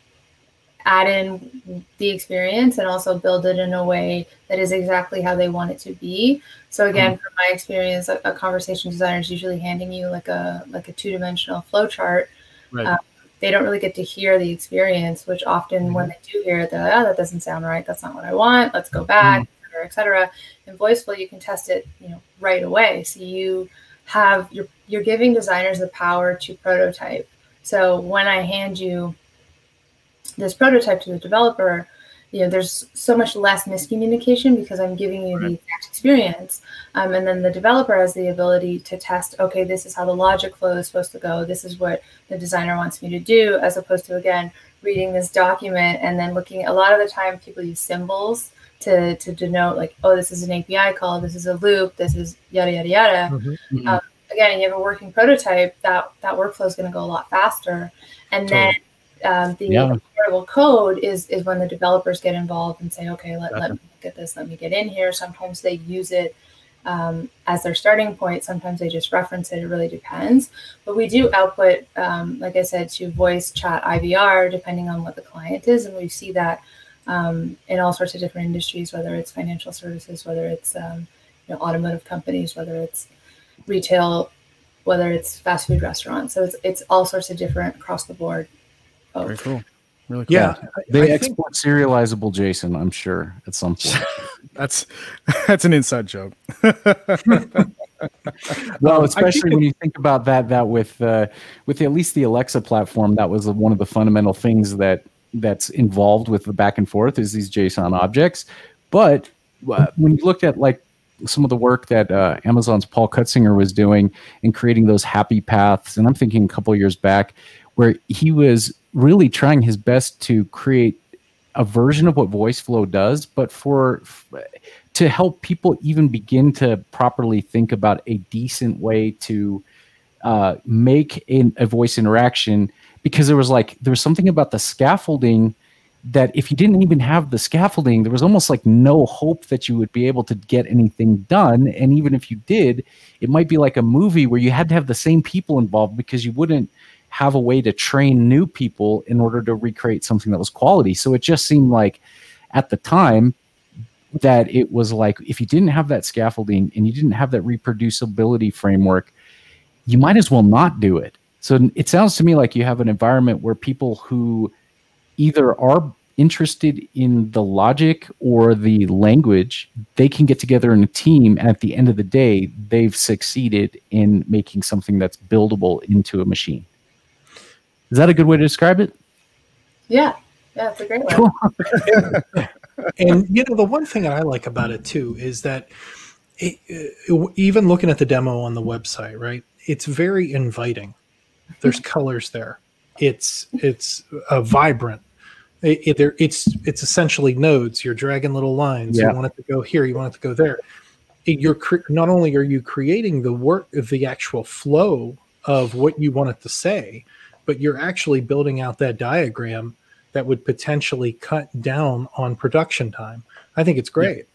Speaker 4: add in the experience and also build it in a way that is exactly how they want it to be so again from my experience a, a conversation designer is usually handing you like a like a two-dimensional flow chart
Speaker 2: Right.
Speaker 4: Um, they don't really get to hear the experience which often when they do hear it they're like oh that doesn't sound right that's not what i want let's go back et cetera, et cetera. In Voiceflow, you can test it, you know, right away. So you have you're you're giving designers the power to prototype. So when I hand you this prototype to the developer, you know, there's so much less miscommunication because I'm giving you the exact experience. Um, and then the developer has the ability to test, okay, this is how the logic flow is supposed to go. This is what the designer wants me to do, as opposed to, again, reading this document and then looking. A lot of the time, people use symbols to, to denote, like, oh, this is an API call, this is a loop, this is yada, yada, yada
Speaker 2: Mhm.
Speaker 4: um, again, you have a working prototype, that that workflow is going to go a lot faster. And then um, the
Speaker 3: Yeah.
Speaker 4: code is is when the developers get involved and say, okay, let, let me look at this, let me get in here. Sometimes they use it um, as their starting point. Sometimes they just reference it. It really depends. But we do output, um, like I said, to voice, chat, IVR, depending on what the client is. And we see that um, in all sorts of different industries, whether it's financial services, whether it's um, you know, automotive companies, whether it's retail, whether it's fast food restaurants. So it's, it's all sorts of different across the board.
Speaker 2: Very cool. Really cool.
Speaker 1: Yeah,
Speaker 3: They
Speaker 1: I think-
Speaker 3: export serializable JSON, I'm sure, at some point. (laughs)
Speaker 2: That's (laughs) that's an inside joke. (laughs)
Speaker 3: well,
Speaker 1: Um,
Speaker 3: especially when you think about that, that with uh, with at least the Alexa platform, that was one of the fundamental things that that's involved with the back and forth is these JSON objects. But uh, when you looked at like some of the work that uh, Amazon's Paul Cutsinger was doing in creating those happy paths, and I'm thinking a couple of years back, where he was really trying his best to create a version of what Voiceflow does, but for to help people even begin to properly think about a decent way to uh, make a voice interaction because there was like there was something about the scaffolding that if you didn't even have the scaffolding there was almost like no hope that you would be able to get anything done. And even if you did it might be like a movie where you had to have the same people involved because you wouldn't have a way to train new people in order to recreate something that was quality so it just seemed like at the time that it was like if you didn't have that scaffolding and you didn't have that reproducibility framework, you might as well not do it. So it sounds to me like you have an environment where people who either are interested in the logic or the language, they can get together in a team. And at the end of the day, they've succeeded in making something that's buildable into a machine. Is that a good way to describe it?
Speaker 4: Yeah. Yeah, it's a great one.
Speaker 3: Cool. (laughs)
Speaker 1: and you know the one thing that I like about it too is that it, uh, even looking at the demo on the website, right? It's very inviting. There's colors there. It's it's uh, vibrant. It, it, there, it's it's essentially nodes. You're dragging little lines.
Speaker 3: Yeah.
Speaker 1: You want it to go here. You want it to go there. It- you're cre- not only are you creating the work of the actual flow of what you want it to say, but you're actually building out that diagram that would potentially cut down on production time. I think it's great.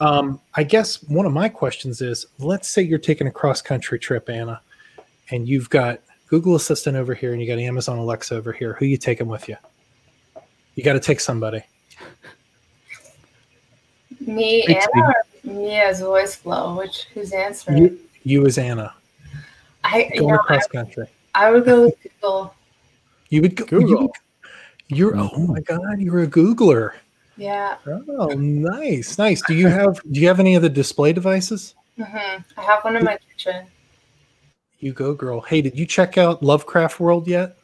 Speaker 1: Um, I guess one of my questions is let's say you're taking a cross country trip, Anna, and you've got Google Assistant over here and you got Amazon Alexa over here. Who you taking with you? You got to take somebody.
Speaker 4: Me,
Speaker 3: Thanks,
Speaker 4: Anna, or me as Voiceflow? Which who's answering?
Speaker 1: You, you as Anna
Speaker 4: I you
Speaker 1: going
Speaker 4: know, I,
Speaker 1: across country.
Speaker 4: I would go with Google.
Speaker 1: You would go. You
Speaker 2: Google.
Speaker 1: would, you're oh my god, you're a Googler.
Speaker 4: Yeah.
Speaker 1: Oh, nice, nice. Do you have do you have any of the display devices?
Speaker 4: Mm-hmm. I have one in my kitchen.
Speaker 1: You go, girl. Hey, did you check out Lovecraft World yet?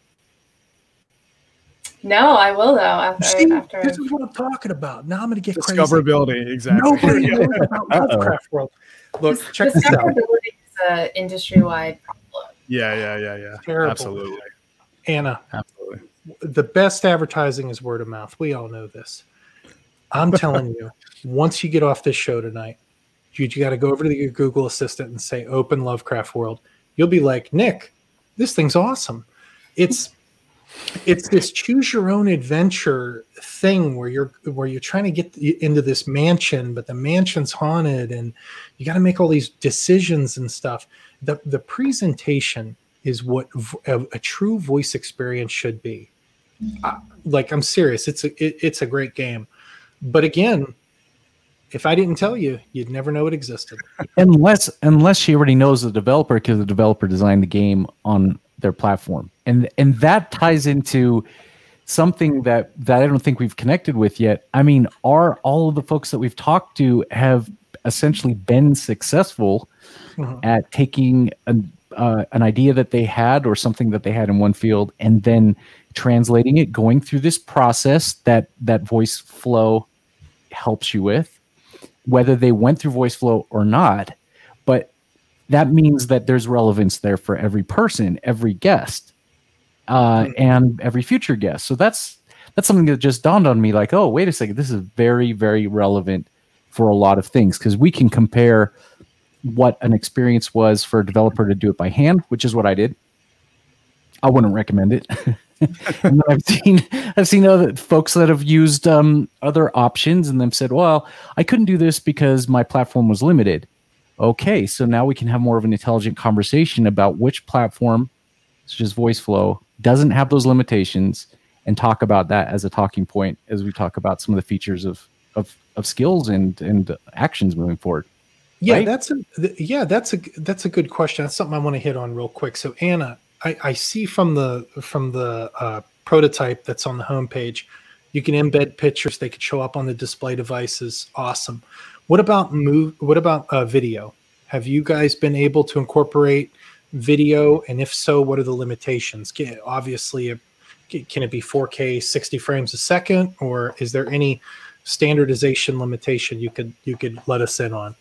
Speaker 4: No, I will though after
Speaker 1: See,
Speaker 4: after
Speaker 1: this is what I'm talking about. Now I'm going to get crazy.
Speaker 2: Discoverability, exactly.
Speaker 1: Nobody (laughs)
Speaker 2: Yeah.
Speaker 1: knows about Lovecraft World. Look,
Speaker 4: Dis-
Speaker 1: check this out.
Speaker 4: discoverability is an industry-wide problem.
Speaker 2: Yeah, yeah, yeah, yeah.
Speaker 1: Terrible.
Speaker 2: Absolutely,
Speaker 1: Anna,
Speaker 2: absolutely.
Speaker 1: the best advertising is word of mouth. We all know this. I'm telling you, (laughs) once you get off this show tonight, you, you got to go over to your Google Assistant and say "Open Lovecraft World." You'll be like, Nick, this thing's awesome. It's it's this choose your own adventure thing where you're where you're trying to get into this mansion, but the mansion's haunted, and you got to make all these decisions and stuff. The The presentation is what a true voice experience should be. I- like I'm serious, it's a it, it's a great game, but again, if I didn't tell you, you'd never know it existed. (laughs)
Speaker 3: unless unless she already knows the developer because the developer designed the game on their platform. And and that ties into something that that i don't think we've connected with yet. I mean are all of the folks that we've talked to have essentially been successful
Speaker 1: Mhm.
Speaker 3: at taking an, uh, an idea that they had or something that they had in one field and then translating it going through this process that that Voiceflow helps you with whether they went through Voiceflow or not. But that means that there's relevance there for every person every guest uh, and every future guest. So that's that's something that just dawned on me like oh wait a second this is very very relevant for a lot of things because we can compare what an experience was for a developer to do it by hand which is what i did i wouldn't recommend it (laughs) I've seen I've seen other folks that have used um, other options and they've said, "Well, I couldn't do this because my platform was limited." okay, so now we can have more of an intelligent conversation about which platform, such as VoiceFlow, doesn't have those limitations, and talk about that as a talking point as we talk about some of the features of of, of skills and and actions moving forward.
Speaker 1: Yeah,
Speaker 3: right?
Speaker 1: that's a yeah, that's a that's a good question. That's something I want to hit on real quick. So Anna, I, I see from the from the uh, prototype that's on the homepage, you can embed pictures. They could show up on the display devices. Awesome. What about move? What about uh, video? Have you guys been able to incorporate video? And if so, what are the limitations? Can, obviously, can it be 4K 60 frames a second, or is there any standardization limitation you could you could let us in on?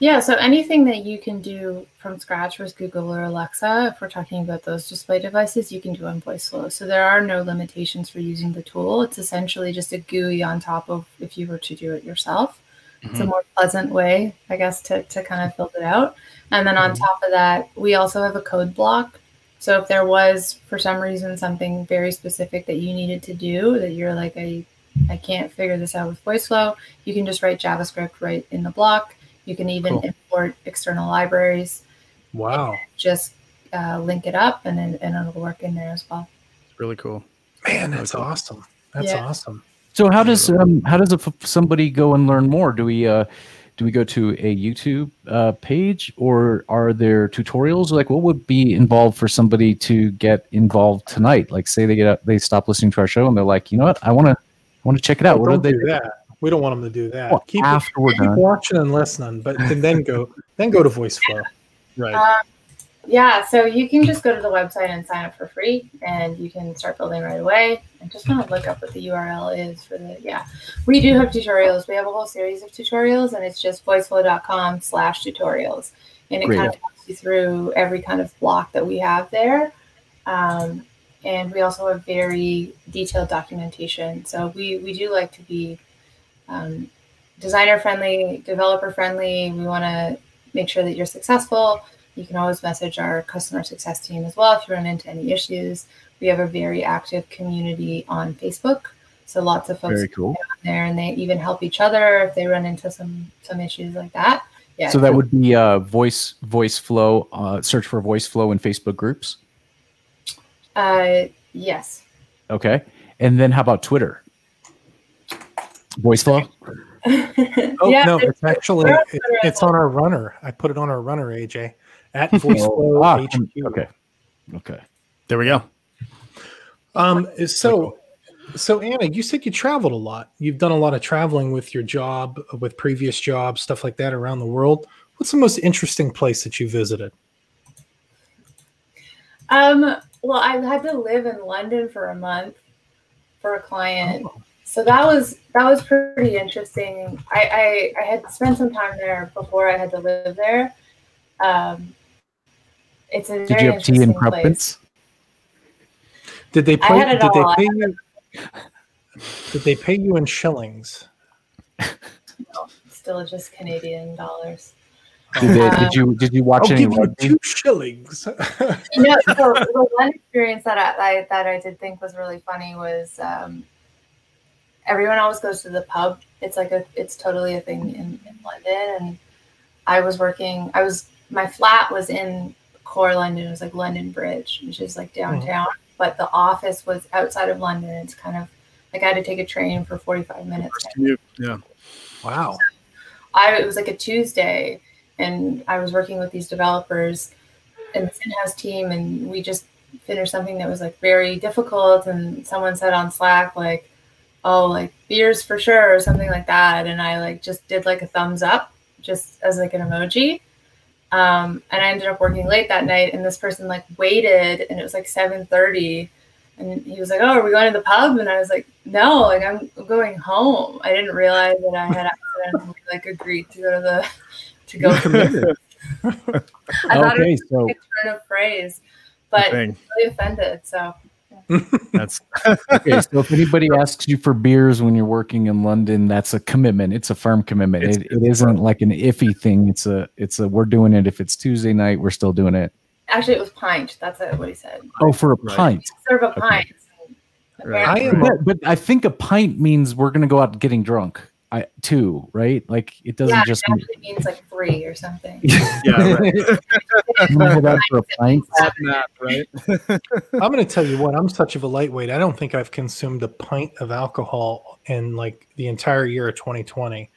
Speaker 4: Yeah, so anything that you can do from scratch with Google or Alexa, if we're talking about those display devices, you can do on VoiceFlow. So there are no limitations for using the tool. It's essentially just a GUI on top of if you were to do it yourself. Mm-hmm. It's a mm-hmm. more pleasant way, I guess, to, to kind of build it out. And then on mm-hmm. top of that, we also have a code block. So if there was, for some reason, something very specific that you needed to do that you're like, I, I can't figure this out with VoiceFlow, you can just write JavaScript right in the block you can even cool. import external libraries.
Speaker 1: Wow.
Speaker 4: Just uh, link it up and then and it'll work in there as well.
Speaker 2: It's really cool.
Speaker 1: Man, that's really cool. awesome. That's yeah. awesome.
Speaker 3: So how does um, how does a, somebody go and learn more? Do we uh, do we go to a YouTube uh, page or are there tutorials? Like, what would be involved for somebody to get involved tonight? Like, say they get up, they stop listening to our show and they're like, you know what, I want to I want to check it out.
Speaker 1: Well,
Speaker 3: what
Speaker 1: do they do? That. We don't want them to do that.
Speaker 3: Well, keep after we're
Speaker 1: keep done. watching and listening, but and then go then go to VoiceFlow.
Speaker 2: Right.
Speaker 4: Um, yeah, so you can just go to the website and sign up for free, and you can start building right away. I'm just gonna look up what the URL is for the yeah. We do have tutorials. We have a whole series of tutorials, and it's just voiceflow.com/slash tutorials, and it Great. kind of walks you through every kind of block that we have there. Um, and we also have very detailed documentation. So we we do like to be um, designer friendly, developer friendly. We want to make sure that you're successful. You can always message our customer success team as well if you run into any issues. We have a very active community on Facebook. So lots of folks
Speaker 3: very cool.
Speaker 4: there and they even help each other if they run into some some issues like that.
Speaker 3: Yeah. So that would be uh, voice Voiceflow. Uh, search for Voiceflow in Facebook groups.
Speaker 4: Uh, yes.
Speaker 3: Okay, and then how about Twitter? Voiceflow? (laughs)
Speaker 1: oh yeah, no, it's actually it, it's on our runner. I put it on our runner, AJ, at (laughs) voiceflow ah, HQ.
Speaker 3: Okay. Okay.
Speaker 2: There we go.
Speaker 1: Um so so Anna, you said you traveled a lot. You've done a lot of traveling with your job, with previous jobs, stuff like that around the world. What's the most interesting place that you visited?
Speaker 4: Um, well, I had to live in London for a month for a client. Oh so that was that was pretty interesting. I, I, I had spent some time there before I had to live there. Um, it's a did you have tea and crumpets?
Speaker 1: Did they pay? Did they pay you? Did they pay you in shillings?
Speaker 4: No, still just Canadian dollars.
Speaker 3: Did, they, um, did you did you watch
Speaker 1: I'll
Speaker 3: any?
Speaker 1: Give you two shillings.
Speaker 4: you know, (laughs) so the one experience that I, I, that I did think was really funny was um, everyone always goes to the pub. It's like a, it's totally a thing in, in London. And I was working, I was, my flat was in core London. It was like London Bridge, which is like downtown. Mm-hmm. But the office was outside of London. It's kind of like I had to take a train for 45 minutes.
Speaker 2: Yeah.
Speaker 1: Wow. So
Speaker 4: I, it was like a Tuesday and I was working with these developers and the in-house team and we just finished something that was like very difficult and someone said on Slack like oh, like beers for sure or something like that. And I like just did like a thumbs up just as like an emoji. Um, and I ended up working late that night and this person like waited and it was like 7.30 and he was like, oh, are we going to the pub? And I was like, no, like I'm going home. I didn't realize that I had accidentally like agreed to go to the, to go. (laughs) I thought okay, it was so, a turn of phrase, but really offended. So
Speaker 3: that's okay. So if anybody (laughs) asks you for beers when you're working in London, that's a commitment. It's a firm commitment. It's, it, it isn't like an iffy thing. It's a it's a we're doing it. If it's Tuesday night, we're still doing it.
Speaker 4: Actually, it was pint. That's what he said.
Speaker 3: Oh, for a right. pint.
Speaker 4: Serve a pint.
Speaker 3: Right. I am, but, but I think a pint means we're going to go out getting drunk. I two, right? Like it doesn't
Speaker 4: yeah,
Speaker 3: just
Speaker 4: it actually means like three or something.
Speaker 2: Yeah, (laughs) right. (laughs)
Speaker 3: That for a pint?
Speaker 2: Odd right? (laughs)
Speaker 1: I'm going to tell you what, I'm such of a lightweight. I don't think I've consumed a pint of alcohol in like the entire year of 2020.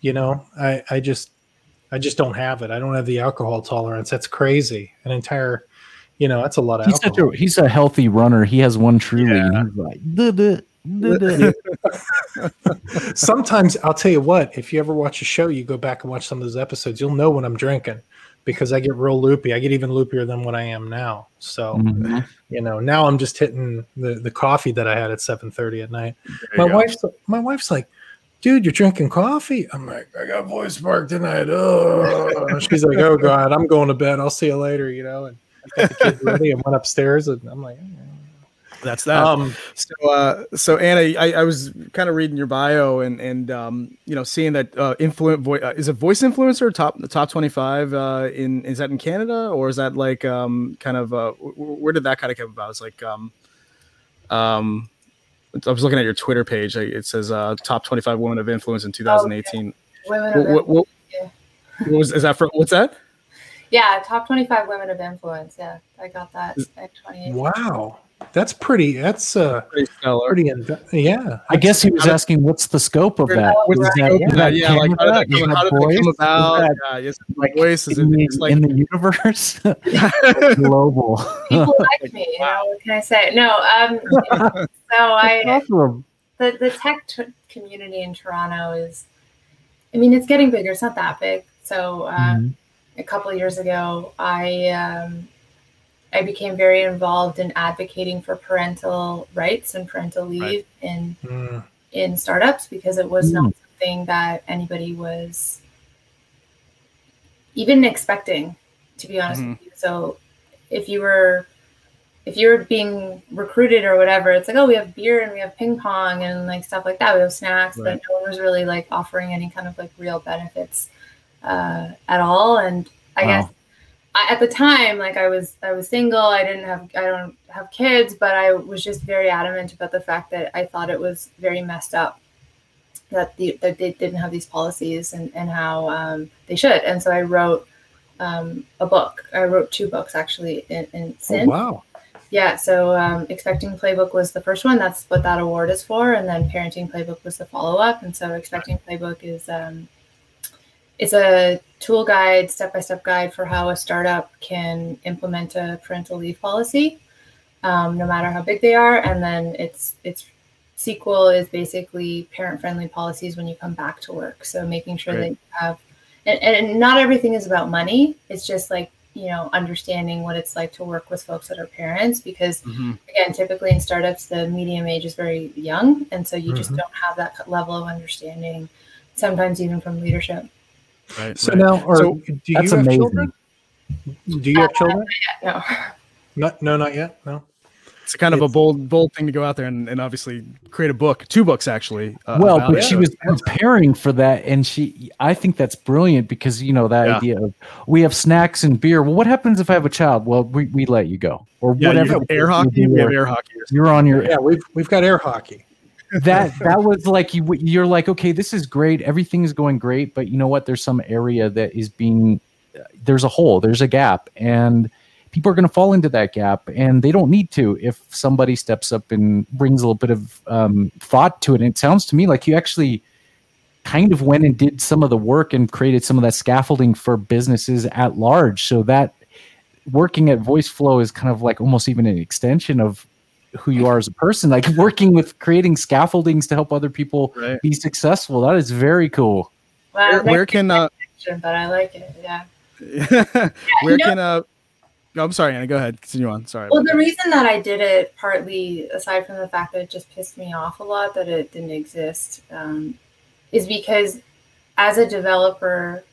Speaker 1: You know, I, I just, I just don't have it. I don't have the alcohol tolerance. That's crazy. An entire, you know, that's a lot of
Speaker 3: He's such a he's a healthy runner. He has one truly,
Speaker 2: Yeah.
Speaker 3: and he's like, "Duh, duh, duh, duh." (laughs)
Speaker 1: Sometimes I'll tell you what, if you ever watch a show, you go back and watch some of those episodes, you'll know when I'm drinking because I get real loopy. I get even loopier than what I am now. So,
Speaker 3: Mhm.
Speaker 1: you know, now I'm just hitting the, the coffee that I had at 7:30 at night.
Speaker 2: There
Speaker 1: my
Speaker 2: you go.
Speaker 1: wife's my wife's like, dude, you're drinking coffee. I'm like, I got voicespark tonight. Oh, she's like, oh god, I'm going to bed. I'll see you later. You know, and I got the kids ready and went upstairs, and I'm like,
Speaker 2: That's that.
Speaker 1: um,
Speaker 2: So, uh, so Anna, I, I was kind of reading your bio and and um, you know seeing that uh, influent voice uh, is a voice influencer top the top twenty five uh, in is that in Canada or is that like um, kind of uh, w- w- where did that kind of come about? It's like um, um, I was looking at your Twitter page. It says uh, top twenty five women of influence in two thousand eighteen.
Speaker 4: Women of
Speaker 2: What, what, what,
Speaker 4: Yeah.
Speaker 2: what was is that for? What's that?
Speaker 4: Yeah, top 25 women of influence. Yeah, I got that in 2018.
Speaker 1: wow, that's pretty. That's uh,
Speaker 2: Pretty stellar.
Speaker 1: pretty. In, yeah,
Speaker 3: I guess he was asking, "What's the scope of that?
Speaker 4: What's
Speaker 3: Is
Speaker 4: the
Speaker 3: that,
Speaker 4: scope
Speaker 3: is
Speaker 4: of
Speaker 3: that
Speaker 2: yeah, like how did that come,
Speaker 3: that
Speaker 2: how did
Speaker 3: voice?
Speaker 2: come
Speaker 3: Is
Speaker 2: about?
Speaker 3: that,
Speaker 2: yeah, yes,
Speaker 3: like,
Speaker 2: voice is
Speaker 3: in,
Speaker 2: it,
Speaker 3: the,
Speaker 2: it's like
Speaker 3: in the universe, (laughs) (laughs) global.
Speaker 4: People like (laughs) me. You know, what can I say? No, um, so I
Speaker 3: Awesome.
Speaker 4: the the tech t- community in Toronto is, I mean, it's getting bigger. It's not that big. So um,
Speaker 3: Mhm.
Speaker 4: a couple of years ago, I um, I became very involved in advocating for parental rights and parental leave
Speaker 2: Right.
Speaker 4: in
Speaker 1: Mm,
Speaker 4: in startups because it was
Speaker 3: Mm.
Speaker 4: not something that anybody was even expecting, to be honest with you. So if you were if you were being recruited or whatever, it's like, oh, we have beer and we have ping pong and like stuff like that. We have snacks,
Speaker 2: Right.
Speaker 4: but no one was really like offering any kind of like real benefits uh, at all. And I
Speaker 3: Wow.
Speaker 4: guess I, at the time, like I was, I was single. I didn't have, I don't have kids, but I was just very adamant about the fact that I thought it was very messed up that the that they didn't have these policies and and how um, they should. And so I wrote um, a book. I wrote two books actually in, in
Speaker 1: oh, wow.
Speaker 4: Yeah, so um, Expecting Playbook was the first one. That's what that award is for, and then Parenting Playbook was the follow up. And so Expecting Playbook is um, it's a tool guide, step by step guide for how a startup can implement a parental leave policy, um, no matter how big they are. And then it's it's sequel is basically parent friendly policies when you come back to work. So making sure
Speaker 2: Right.
Speaker 4: that you have and, and not everything is about money. It's just like you know understanding what it's like to work with folks that are parents because
Speaker 2: Mhm.
Speaker 4: again typically in startups the medium age is very young and so you just
Speaker 1: Mhm.
Speaker 4: don't have that level of understanding sometimes even from leadership
Speaker 2: Right.
Speaker 1: So
Speaker 2: right.
Speaker 1: now, are,
Speaker 2: So,
Speaker 1: do you have
Speaker 3: amazing.
Speaker 1: children? Do you have children?
Speaker 4: no
Speaker 1: Not, no, not yet. No.
Speaker 2: it's kind of a bold, bold thing to go out there and, and obviously create a book, two books actually. uh,
Speaker 3: well, but
Speaker 2: it.
Speaker 3: she was preparing for that, and she. I think that's brilliant because you know that
Speaker 2: Yeah.
Speaker 3: idea of we have snacks and beer. Well, what happens if I have a child? Well, we, we let you go or
Speaker 2: yeah, you
Speaker 3: whatever.
Speaker 2: have air hockey. We have air hockey.
Speaker 3: You're on your
Speaker 1: Yeah, we've we've got air hockey.
Speaker 3: That that was like you you're like okay this is great. Everything is going great but you know what? There's some area that is being there's a hole there's a gap and people are going to fall into that gap and they don't need to if somebody steps up and brings a little bit of um, thought to it. And it sounds to me like you actually kind of went and did some of the work and created some of that scaffolding for businesses at large. So that working at Voiceflow is kind of like almost even an extension of who you are as a person like working with creating scaffoldings to help other people
Speaker 2: Right.
Speaker 3: be successful that is very cool
Speaker 4: well,
Speaker 2: Where, where can uh,
Speaker 4: but i like it yeah (laughs)
Speaker 2: where
Speaker 4: you know-
Speaker 2: can uh? No, I'm sorry, Anna. Go ahead. Continue on. Sorry.
Speaker 4: well the reason that i did it partly aside from the fact that it just pissed me off a lot that it didn't exist um, is because as a developer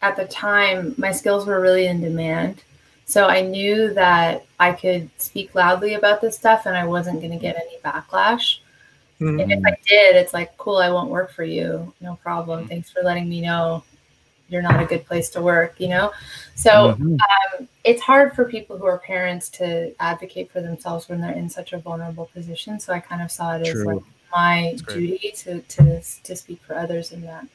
Speaker 4: at the time my skills were really in demand so i knew that i could speak loudly about this stuff and i wasn't going to get any backlash
Speaker 1: Mhm.
Speaker 4: and if i did it's like cool i won't work for you no problem thanks for letting me know you're not a good place to work you know so
Speaker 3: Mhm.
Speaker 4: um, it's hard for people who are parents to advocate for themselves when they're in such a vulnerable position so i kind of saw it as like my duty to, to to speak for others in that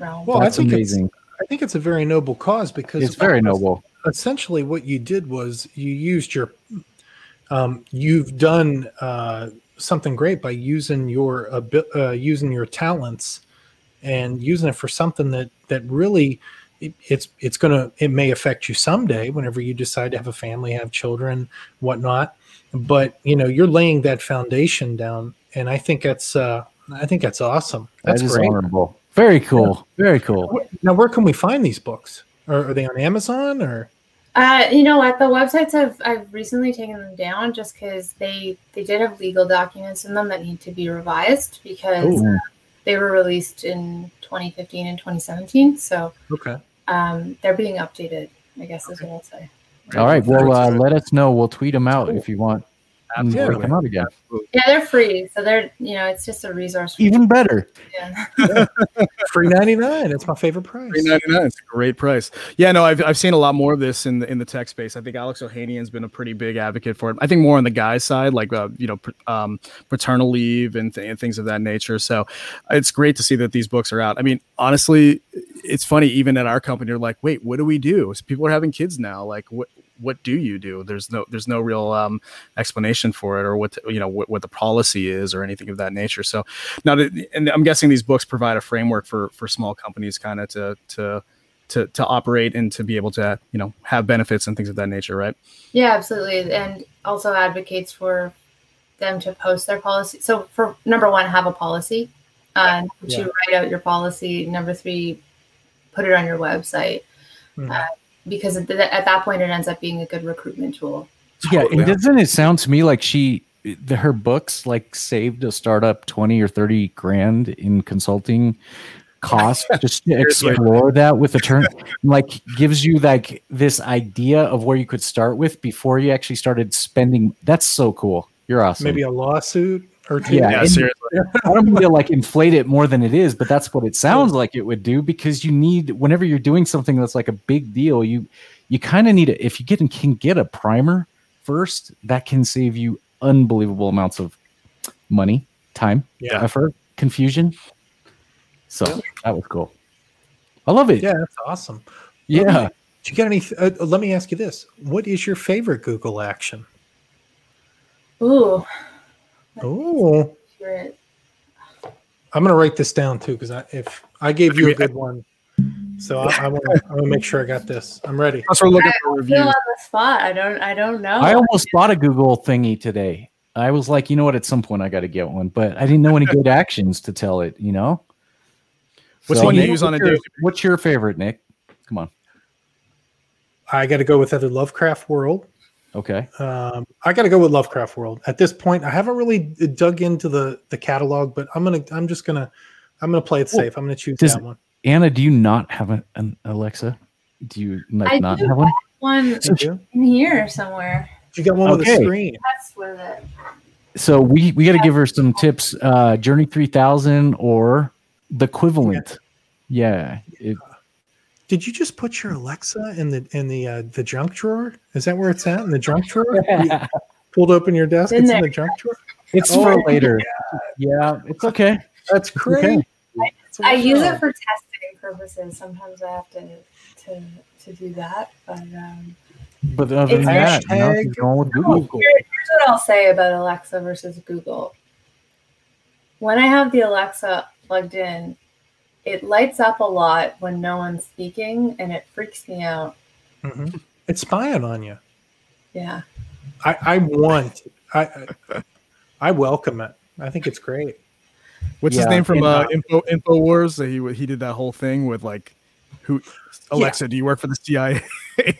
Speaker 4: realm.
Speaker 1: Well, I
Speaker 3: That's
Speaker 1: think
Speaker 3: amazing.
Speaker 1: It's, I think it's a very noble cause because
Speaker 3: It's very noble.
Speaker 1: Essentially what you did was you used your um, you've done uh, something great by using your abi- uh, using your talents and using it for something that that really it, it's it's gonna it may affect you someday whenever you decide to have a family have children whatnot but you know you're laying that foundation down and i think that's uh i think that's awesome that's
Speaker 3: That is
Speaker 1: great
Speaker 3: honorable. Very cool. Very cool.
Speaker 1: Now where can we find these books are, are they on amazon or
Speaker 4: Uh, you know what? The websites I've I've recently taken them down just because they they did have legal documents in them that need to be revised because
Speaker 3: Ooh.
Speaker 4: they were released in 2015 and 2017. So
Speaker 1: okay
Speaker 4: um, they're being updated. I guess is what I'll say.
Speaker 3: All right. Well, uh, let us know. We'll tweet them out if you want. And break
Speaker 2: Absolutely.
Speaker 3: them out again.
Speaker 4: Yeah, they're free, so they're you know it's just a resource. For
Speaker 3: Even better.
Speaker 4: yeah.
Speaker 1: Free (laughs) ninety nine. It's my favorite price.
Speaker 2: Three ninety nine. It's a great price. Yeah, no, I've, I've seen a lot more of this in the in the tech space. I think Alex Ohanian's been a pretty big advocate for it. I think more on the guy's side, like uh, you know, pr- um, paternal leave and, th- and things of that nature. So it's great to see that these books are out. I mean, honestly, it's funny. Even at our company, you're like, wait, what do we do? So people are having kids now. Like, what what do you do? There's no there's no real um, explanation for it, or what you know what, what the policy is, or anything of that nature. So now, that, and I'm guessing these books provide a framework for for small companies, kind of to to to to operate and to be able to you know have benefits and things of that nature, right?
Speaker 4: Yeah, absolutely. And also advocates for them to post their policy. So, for number one, have a policy. Uh, number
Speaker 1: Yeah.
Speaker 4: two, write out your policy. Number three, put it on your website.
Speaker 1: Mhm.
Speaker 4: Uh, because at, th- at that point, it ends up being a good recruitment tool.
Speaker 3: Yeah,
Speaker 2: Totally.
Speaker 3: and doesn't it sound to me like she, the, her books, like saved a startup twenty or thirty grand in consulting cost (laughs) just to explore that with a turn, like gives you like this idea of where you could start with before you actually started spending. That's so cool. You're awesome.
Speaker 1: Maybe a lawsuit or two.
Speaker 3: Yeah,
Speaker 2: Yeah, seriously. (laughs)
Speaker 3: I don't mean to like inflate it more than it is, but that's what it sounds like it would do because you need whenever you're doing something that's like a big deal, you you kind of need it. If you get and can get a primer first, that can save you unbelievable amounts of money, time,
Speaker 1: Yeah.
Speaker 3: effort, confusion. So that was cool. I love it.
Speaker 1: Yeah, that's awesome.
Speaker 3: yeah.
Speaker 1: Do you get any? Uh, let me ask you this: What is your favorite Google action?
Speaker 4: Ooh.
Speaker 1: Oh. I'm gonna write this down too because I, if I gave you a good one, so I, I want to make sure I got this. I'm ready.
Speaker 2: I'm looking for
Speaker 4: Still
Speaker 2: reviews.
Speaker 4: on the spot. I don't. I don't know.
Speaker 3: I almost bought a Google thingy today. I was like, you know what? At some point, I got to get one, but I didn't know any good (laughs) actions to tell it. You know.
Speaker 2: What's one you use on a
Speaker 3: what's your- What's your favorite, Nick? Come on.
Speaker 1: I got to go with either Lovecraft World.
Speaker 3: Okay.
Speaker 1: Um, I got to go with Lovecraft World. At this point, I haven't really dug into the the catalog, but I'm gonna. I'm just gonna. I'm gonna play it
Speaker 3: Well,
Speaker 1: safe. I'm gonna choose
Speaker 3: does-
Speaker 1: that one.
Speaker 3: Anna, do you not have a, an Alexa? Do you like
Speaker 4: I
Speaker 3: not
Speaker 4: do.
Speaker 3: have one?
Speaker 4: one
Speaker 1: Did
Speaker 4: in here somewhere.
Speaker 1: You got one with
Speaker 3: Okay.
Speaker 1: a screen.
Speaker 4: That's with it.
Speaker 3: So we we got to give her some tips. Uh, Journey three thousand or the equivalent. Yeah. it-
Speaker 1: Did you just put your Alexa in the in the uh, the junk drawer? Is that where it's at? In the junk (laughs) drawer? You pulled open your desk.
Speaker 4: In
Speaker 1: It's in the junk drawer.
Speaker 3: it's
Speaker 1: Oh
Speaker 3: for later. Yeah, it's okay.
Speaker 1: That's great.
Speaker 3: Okay.
Speaker 4: I use it for testing purposes. Sometimes I have to to to do that, but um,
Speaker 3: But other
Speaker 4: It's
Speaker 3: than that, you know, going with Google.
Speaker 1: Google.
Speaker 4: Here- here's what I'll say about Alexa versus Google. When I have the Alexa plugged in, it lights up a lot when no one's speaking, and it freaks me out.
Speaker 1: Mhm. It's spying on you.
Speaker 4: Yeah.
Speaker 1: I, I want. I I- I welcome it. I think it's great.
Speaker 2: What's his name from
Speaker 1: and,
Speaker 2: uh,
Speaker 1: uh,
Speaker 2: Infowars? He he did that whole thing with like, who Alexa? Do you work for the CIA?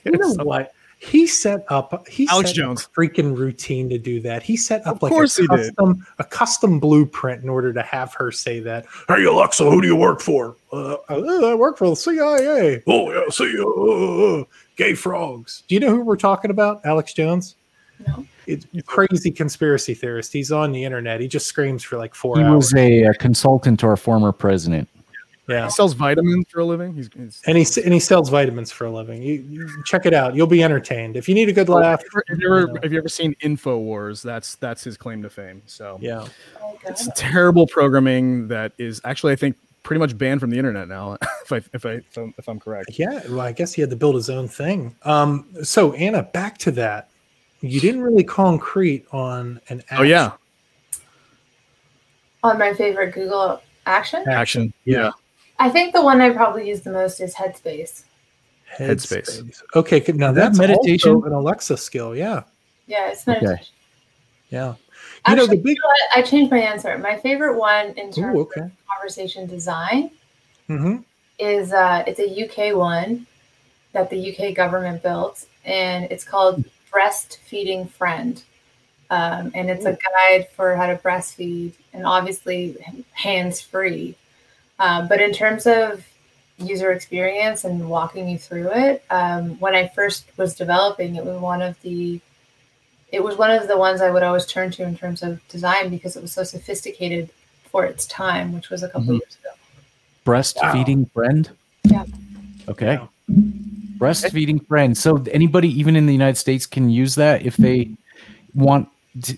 Speaker 1: You know (laughs) what? He set up. He
Speaker 2: Alex
Speaker 1: set
Speaker 2: Jones.
Speaker 1: a freaking routine to do that. He set up
Speaker 2: Of
Speaker 1: like
Speaker 2: course
Speaker 1: a
Speaker 2: he did.
Speaker 1: custom a custom blueprint in order to have her say that. Hey you, Alexa, who do you work for? Uh, uh, I work for the CIA. Oh yeah, see, uh, gay frogs. Do you know who we're talking about? Alex Jones.
Speaker 4: No.
Speaker 1: It's crazy conspiracy theorist. He's on the internet. He just screams for like four
Speaker 3: He
Speaker 1: hours.
Speaker 3: was a, uh consultant to our former president.
Speaker 1: Yeah.
Speaker 2: He sells vitamins for a living. He's, he's
Speaker 1: And he and he sells vitamins for a living. You, you check it out. You'll be entertained. If you need a good laugh,
Speaker 2: Have you,
Speaker 1: you
Speaker 2: ever,
Speaker 1: know.
Speaker 2: have you ever seen Infowars? That's that's his claim to fame. So
Speaker 1: yeah.
Speaker 4: Oh
Speaker 2: it's terrible programming that is actually I think pretty much banned from the internet now. (laughs) if I if I if I'm, if I'm correct.
Speaker 1: Yeah, well, I guess he had to build his own thing. Um, so Anna, back to that. You didn't really concrete on an
Speaker 2: Oh yeah,
Speaker 4: On my favorite Google action,
Speaker 2: action.
Speaker 1: Yeah.
Speaker 2: Yeah.
Speaker 4: I think the one I probably use the most is Headspace.
Speaker 1: Headspace. Okay, now
Speaker 3: that
Speaker 1: that's
Speaker 3: meditation?
Speaker 1: meditation, an Alexa skill. Yeah,
Speaker 4: Yeah, it's
Speaker 3: Okay.
Speaker 1: yeah. You know
Speaker 4: Actually,
Speaker 1: the big.
Speaker 4: you know? I changed my answer. My favorite one in terms
Speaker 1: Ooh,
Speaker 4: of conversation design
Speaker 1: hmm
Speaker 4: is uh, it's a UK one that the UK government built, and it's called Breastfeeding Friend. Um, and it's a guide for how to breastfeed, and obviously hands free. Um, but in terms of user experience and walking you through it, um, when I first was developing, it was one of the it was one of the ones I would always turn to in terms of design because it was so sophisticated for its time, which was a couple
Speaker 3: Mhm.
Speaker 4: years ago.
Speaker 3: breastfeeding friend.
Speaker 4: Yeah.
Speaker 3: Okay. Breastfeeding friend. So anybody, even in the United States, can use that if they want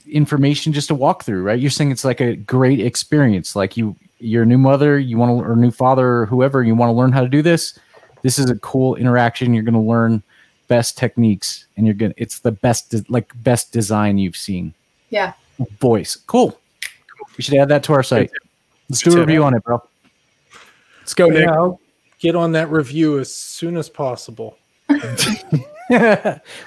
Speaker 3: information, just a walkthrough, right? You're saying it's like a great experience. Like you, you're a new mother, you want to, or new father, or whoever, you want to learn how to do this. This is a cool interaction. You're going to learn best techniques, and you're gonna. It's the best, like best design you've seen.
Speaker 4: Yeah.
Speaker 3: Voice. Cool. We should add that to our site. Let's do a review on it, bro.
Speaker 2: Let's go, Nick.
Speaker 1: Yeah, I'll get on that review as soon as possible. (laughs) (laughs)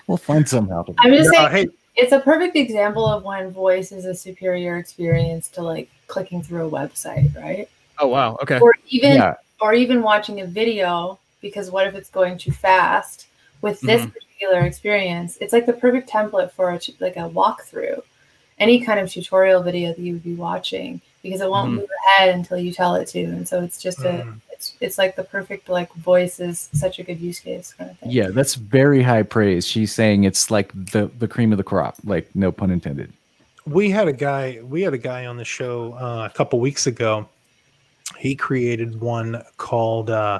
Speaker 3: we'll find somehow. to-
Speaker 4: I'm just
Speaker 1: Uh,
Speaker 4: saying
Speaker 1: hey,
Speaker 4: it's a perfect example of when voice is a superior experience to like clicking through a website, right?
Speaker 2: Oh wow. Okay.
Speaker 4: Or even
Speaker 3: Yeah.
Speaker 4: or even watching a video because what if it's going too fast? With this
Speaker 2: Mhm.
Speaker 4: particular experience, it's like the perfect template for a, like a walkthrough, any kind of tutorial video that you would be watching because it won't
Speaker 2: Mhm.
Speaker 4: move ahead until you tell it to, and so it's just a
Speaker 1: Mhm.
Speaker 4: it's it's like the perfect like voice is such a good use case kind of thing.
Speaker 3: Yeah, that's very high praise. She's saying it's like the the cream of the crop, like no pun intended.
Speaker 1: We had a guy we had a guy on the show uh, a couple weeks ago. He created one called uh,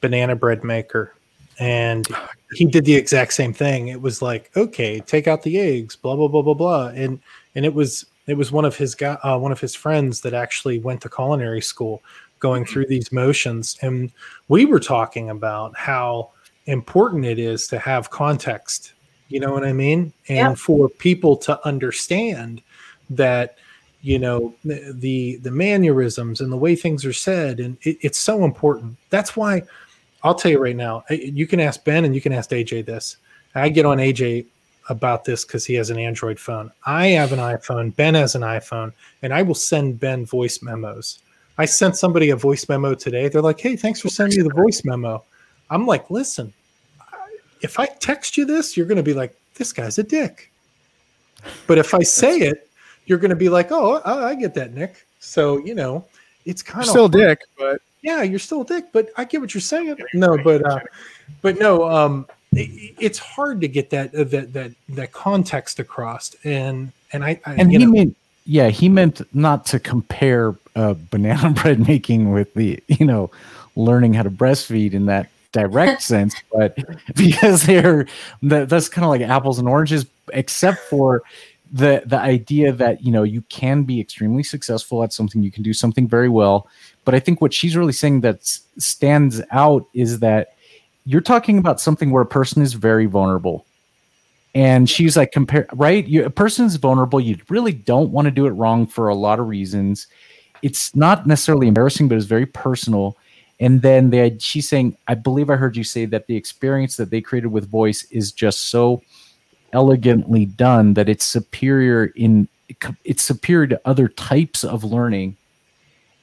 Speaker 1: banana bread maker. And he did the exact same thing. It was like okay take out the eggs blah blah blah blah blah. And and it was it was one of his guy uh, one of his friends that actually went to culinary school going through these motions. And we were talking about how important it is to have context you know what i mean? And
Speaker 4: Yeah.
Speaker 1: for people to understand that you know the the, the mannerisms and the way things are said and it, it's so important. That's why i'll tell you right now you can ask ben and you can ask aj this. I get on aj about this because he has an android phone. I have an iphone. Ben has an iphone. And i will send ben voice memos. I sent somebody a voice memo today. They're like hey thanks for sending me the voice memo. I'm like listen if i text you this you're going to be like this guy's a dick but if i say it you're going to be like, oh, I, I get that, Nick. So you know, it's kind of
Speaker 2: Still a dick, but
Speaker 1: yeah, you're still a dick, but I get what you're saying. No, but uh, but no, um, it, it's hard to get that uh, that that that context across, and and I, I
Speaker 3: And he
Speaker 1: know,
Speaker 3: meant, yeah, he meant not to compare uh, banana (laughs) bread making with the, you know, learning how to breastfeed in that direct sense, but (laughs) because they're that's kind of like apples and oranges, except for the the idea that you know you can be extremely successful at something, you can do something very well. But I think what she's really saying that stands out is that you're talking about something where a person is very vulnerable. And she's like compare right? You, a person's vulnerable you really don't want to do it wrong for a lot of reasons. It's not necessarily embarrassing but it's very personal and then they she's saying i believe i heard you say that the experience that they created with voice is just so elegantly done that it's superior in it's superior to other types of learning.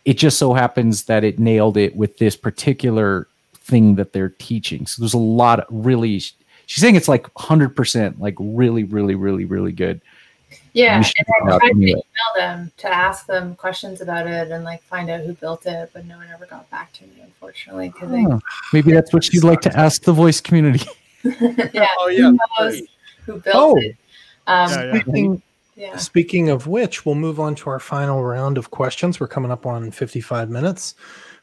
Speaker 3: It just so happens that it nailed it with this particular thing that they're teaching. So there's a lot of really she's saying it's like 100% like really really really really good
Speaker 4: Yeah, and I
Speaker 3: check it out
Speaker 4: tried to email them to ask them questions about it and like find out who built it, but no one ever got back to me, unfortunately. Because
Speaker 3: Huh. (laughs) maybe that's what you'd like to ask the voice community (laughs) (laughs)
Speaker 4: yeah,
Speaker 2: Oh, yeah,
Speaker 4: who knows who built
Speaker 1: Oh.
Speaker 4: it? Um,
Speaker 2: Yeah, yeah.
Speaker 1: speaking,
Speaker 4: yeah.
Speaker 1: speaking of which, we'll move on to our final round of questions. We're coming up on 55 minutes.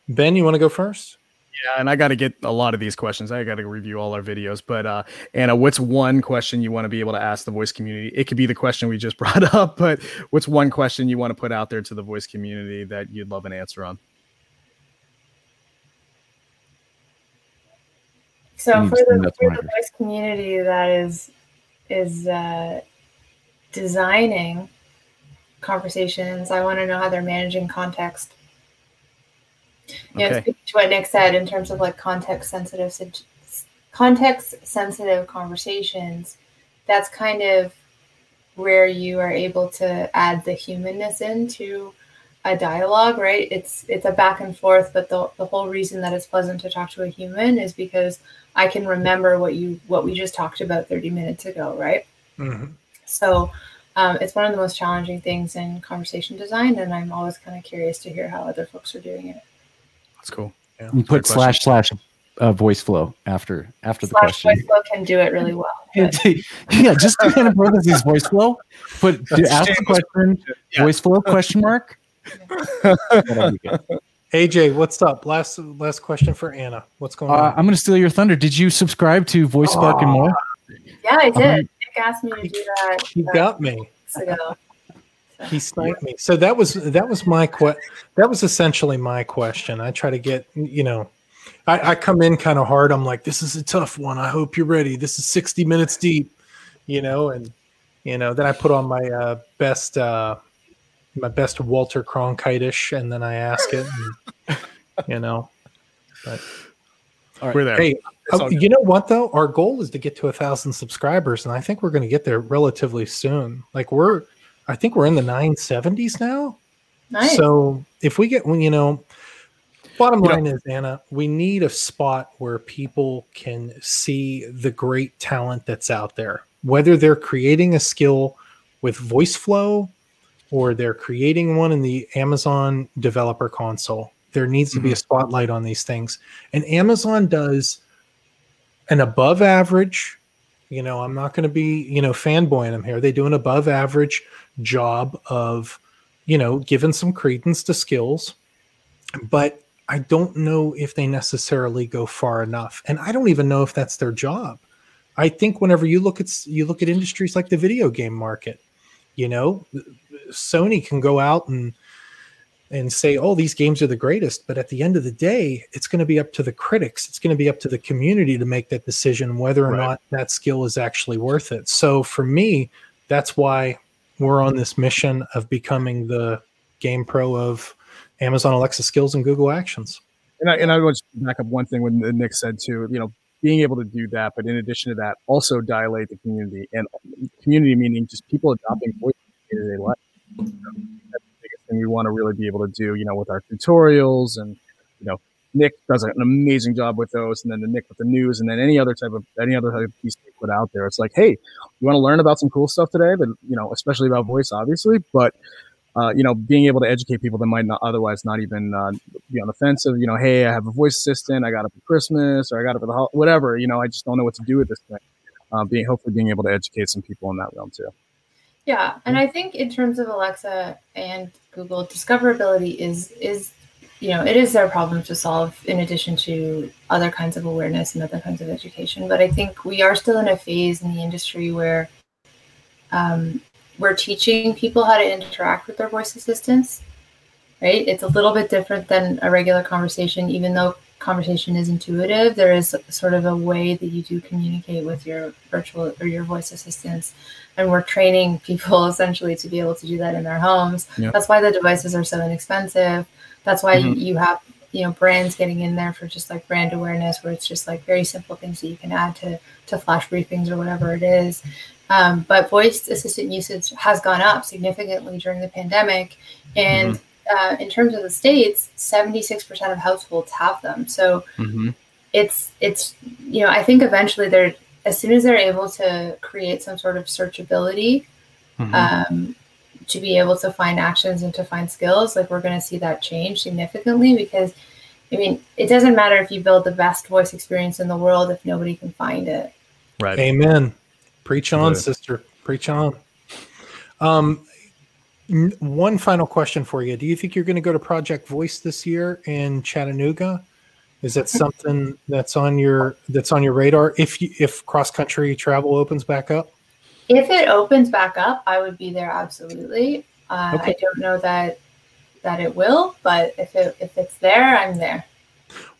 Speaker 1: Ben, you want to go first?
Speaker 2: Yeah, and I got to get a lot of these questions. I got to review all our videos. But uh, Anna, what's one question you want to be able to ask the voice community? It could be the question we just (laughs) brought up, but what's one question you want to put out there to the voice community that you'd love an answer on?
Speaker 4: So for the, for the voice community that is is uh, designing conversations, I want to know how they're managing context. Okay. know, to what Nick said in terms of like context sensitive context sensitive conversations, that's kind of where you are able to add the humanness into a dialogue, right? It's it's a back and forth, but the, the whole reason that it's pleasant to talk to a human is because I can remember what you what we just talked about 30 minutes ago, right? Mm-hmm. So um, it's one of the most challenging things in conversation design, and I'm always kind of curious to hear how other folks are doing it.
Speaker 2: That's cool.
Speaker 3: Yeah. You put slash slash uh, Voiceflow after after
Speaker 4: slash
Speaker 3: the question.
Speaker 4: Voice flow can do it really well. (laughs)
Speaker 3: yeah, just do kind of parentheses Voiceflow. Put (laughs) ask the question yeah. Voiceflow question mark. (laughs)
Speaker 1: AJ, what's up? Last last question for Anna. What's going uh,
Speaker 3: on? I'm going to steal your thunder. Did you subscribe to voicespark and more?
Speaker 4: Yeah, I did. Um, Nick asked me to do that.
Speaker 1: You uh, got me. Ago. He sniped me. So that was that was my que- that was essentially my question. I try to get you know, I, I come in kind of hard. I'm like, this is a tough one. I hope you're ready. This is 60 minutes deep, you know, and you know, then I put on my uh, best uh, my best Walter Cronkite-ish, and then I ask it, and, you know. But
Speaker 2: we're there.
Speaker 1: Hey, uh, you know what though? Our goal is to get to a thousand subscribers, and I think we're going to get there relatively soon. Like we're, I think we're in the 970s now. Nice. So if we get, you know, bottom line you know, is Anna, we need a spot where people can see the great talent that's out there, whether they're creating a skill with Voiceflow or they're creating one in the Amazon developer console. There needs to be a mm-hmm. spotlight on these things. And Amazon does an above average, you know, I'm not going to be, you know, fanboying them here. They do an above average job of, you know, giving some credence to skills. But I don't know if they necessarily go far enough. And I don't even know if that's their job. I think whenever you look at you look at industries like the video game market, you know, Sony can go out and and say, "Oh, these games are the greatest," but at the end of the day, it's going to be up to the critics. It's going to be up to the community to make that decision whether or right. not that skill is actually worth it. So for me, that's why we're on this mission of becoming the GamePro of Amazon Alexa skills and Google Actions.
Speaker 2: And I, and I want to back up one thing when Nick said too, you know, being able to do that, but in addition to that, also dilate the community and community meaning just people adopting voice in their life. That's the biggest thing we want to really be able to do, you know, with our tutorials and, you know, Nick does an amazing job with those, and then the Nick with the news, and then any other type of any other type of piece put out there. It's like, hey, you want to learn about some cool stuff today, but you know, especially about voice, obviously, but uh, you know, being able to educate people that might not otherwise not even uh, be on the fence of, you know, hey, I have a voice assistant, I got it for Christmas, or I got it for the ho- whatever. You know, I just don't know what to do with this thing. Uh, being hopefully being able to educate some people in that realm too.
Speaker 4: Yeah, and I think in terms of Alexa and Google, discoverability is is you know it is their problem to solve in addition to other kinds of awareness and other kinds of education. But I think we are still in a phase in the industry where um, we're teaching people how to interact with their voice assistants. Right, it's a little bit different than a regular conversation, even though conversation is intuitive, there is sort of a way that you do communicate with your virtual or your voice assistants. And we're training (laughs) people essentially to be able to do that in their homes. Yep. That's why the devices are so inexpensive. That's why mm-hmm. you have, you know, brands getting in there for just like brand awareness, where it's just like very simple things that you can add to to flash briefings or whatever it is. Um, but voice assistant usage has gone up significantly during the pandemic, and mm-hmm uh, in terms of the states, 76% of households have them. So mm-hmm. it's it's you know I think eventually they're as soon as they're able to create some sort of searchability mm-hmm. um, to be able to find actions and to find skills, like we're going to see that change significantly because. I mean, it doesn't matter if you build the best voice experience in the world if nobody can find it.
Speaker 1: Right. Amen. Preach on, sister. Preach on. Um, One final question for you. Do you think you're going to go to Project Voice this year in Chattanooga? Is that something that's on your that's on your radar if you, if cross country travel opens back up?
Speaker 4: If it opens back up, I would be there absolutely. Uh,
Speaker 1: Okay.
Speaker 4: I don't know that that it will, but if it if it's there, I'm there.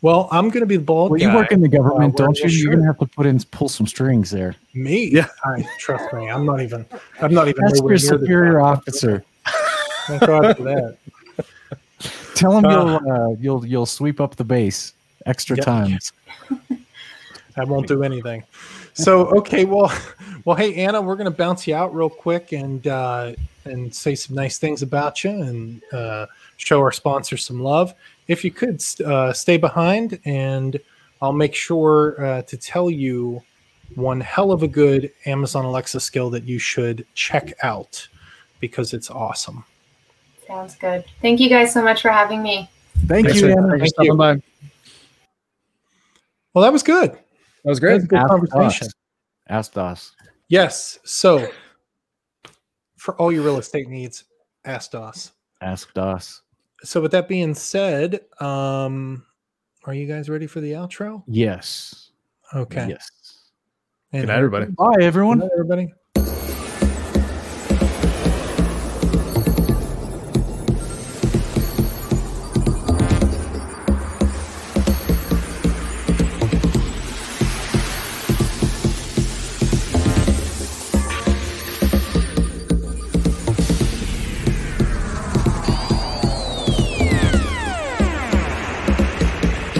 Speaker 1: Well, I'm going to be the bald
Speaker 3: Well,
Speaker 1: guy.
Speaker 3: you work in the government,
Speaker 1: wearing
Speaker 3: don't
Speaker 1: a
Speaker 3: you? You're gonna have to put in pull some strings there.
Speaker 1: Me?
Speaker 2: Yeah.
Speaker 1: I, trust me. I'm not even. I'm not even.
Speaker 3: That's your superior officer. (laughs)
Speaker 1: Thank God for that. (laughs)
Speaker 3: Tell him
Speaker 1: Uh,
Speaker 3: you'll uh, you'll you'll sweep up the base extra
Speaker 1: Yep.
Speaker 3: times. (laughs)
Speaker 1: I won't do anything. So okay, well, (laughs) well, hey Anna, we're gonna bounce you out real quick and uh, and say some nice things about you and uh, show our sponsors some love. If you could uh, stay behind, and I'll make sure uh, to tell you one hell of a good Amazon Alexa skill that you should check out because it's awesome.
Speaker 4: Sounds good. Thank you guys so much for having me.
Speaker 3: Thank
Speaker 1: Thanks
Speaker 3: you, Anna.
Speaker 1: Thank you.
Speaker 2: by.
Speaker 1: Well, that was good.
Speaker 2: Was
Speaker 1: That was
Speaker 2: great.
Speaker 1: a good
Speaker 3: Ask
Speaker 1: conversation.
Speaker 3: us. Ask us.
Speaker 1: Yes. So, for all your real estate needs, ask us.
Speaker 3: Ask us.
Speaker 1: So, with that being said, um, are you guys ready for the outro?
Speaker 3: Yes.
Speaker 1: Okay.
Speaker 3: Yes.
Speaker 1: And
Speaker 2: Good night, everybody.
Speaker 3: Bye,
Speaker 1: Good
Speaker 3: everyone.
Speaker 1: night, everybody.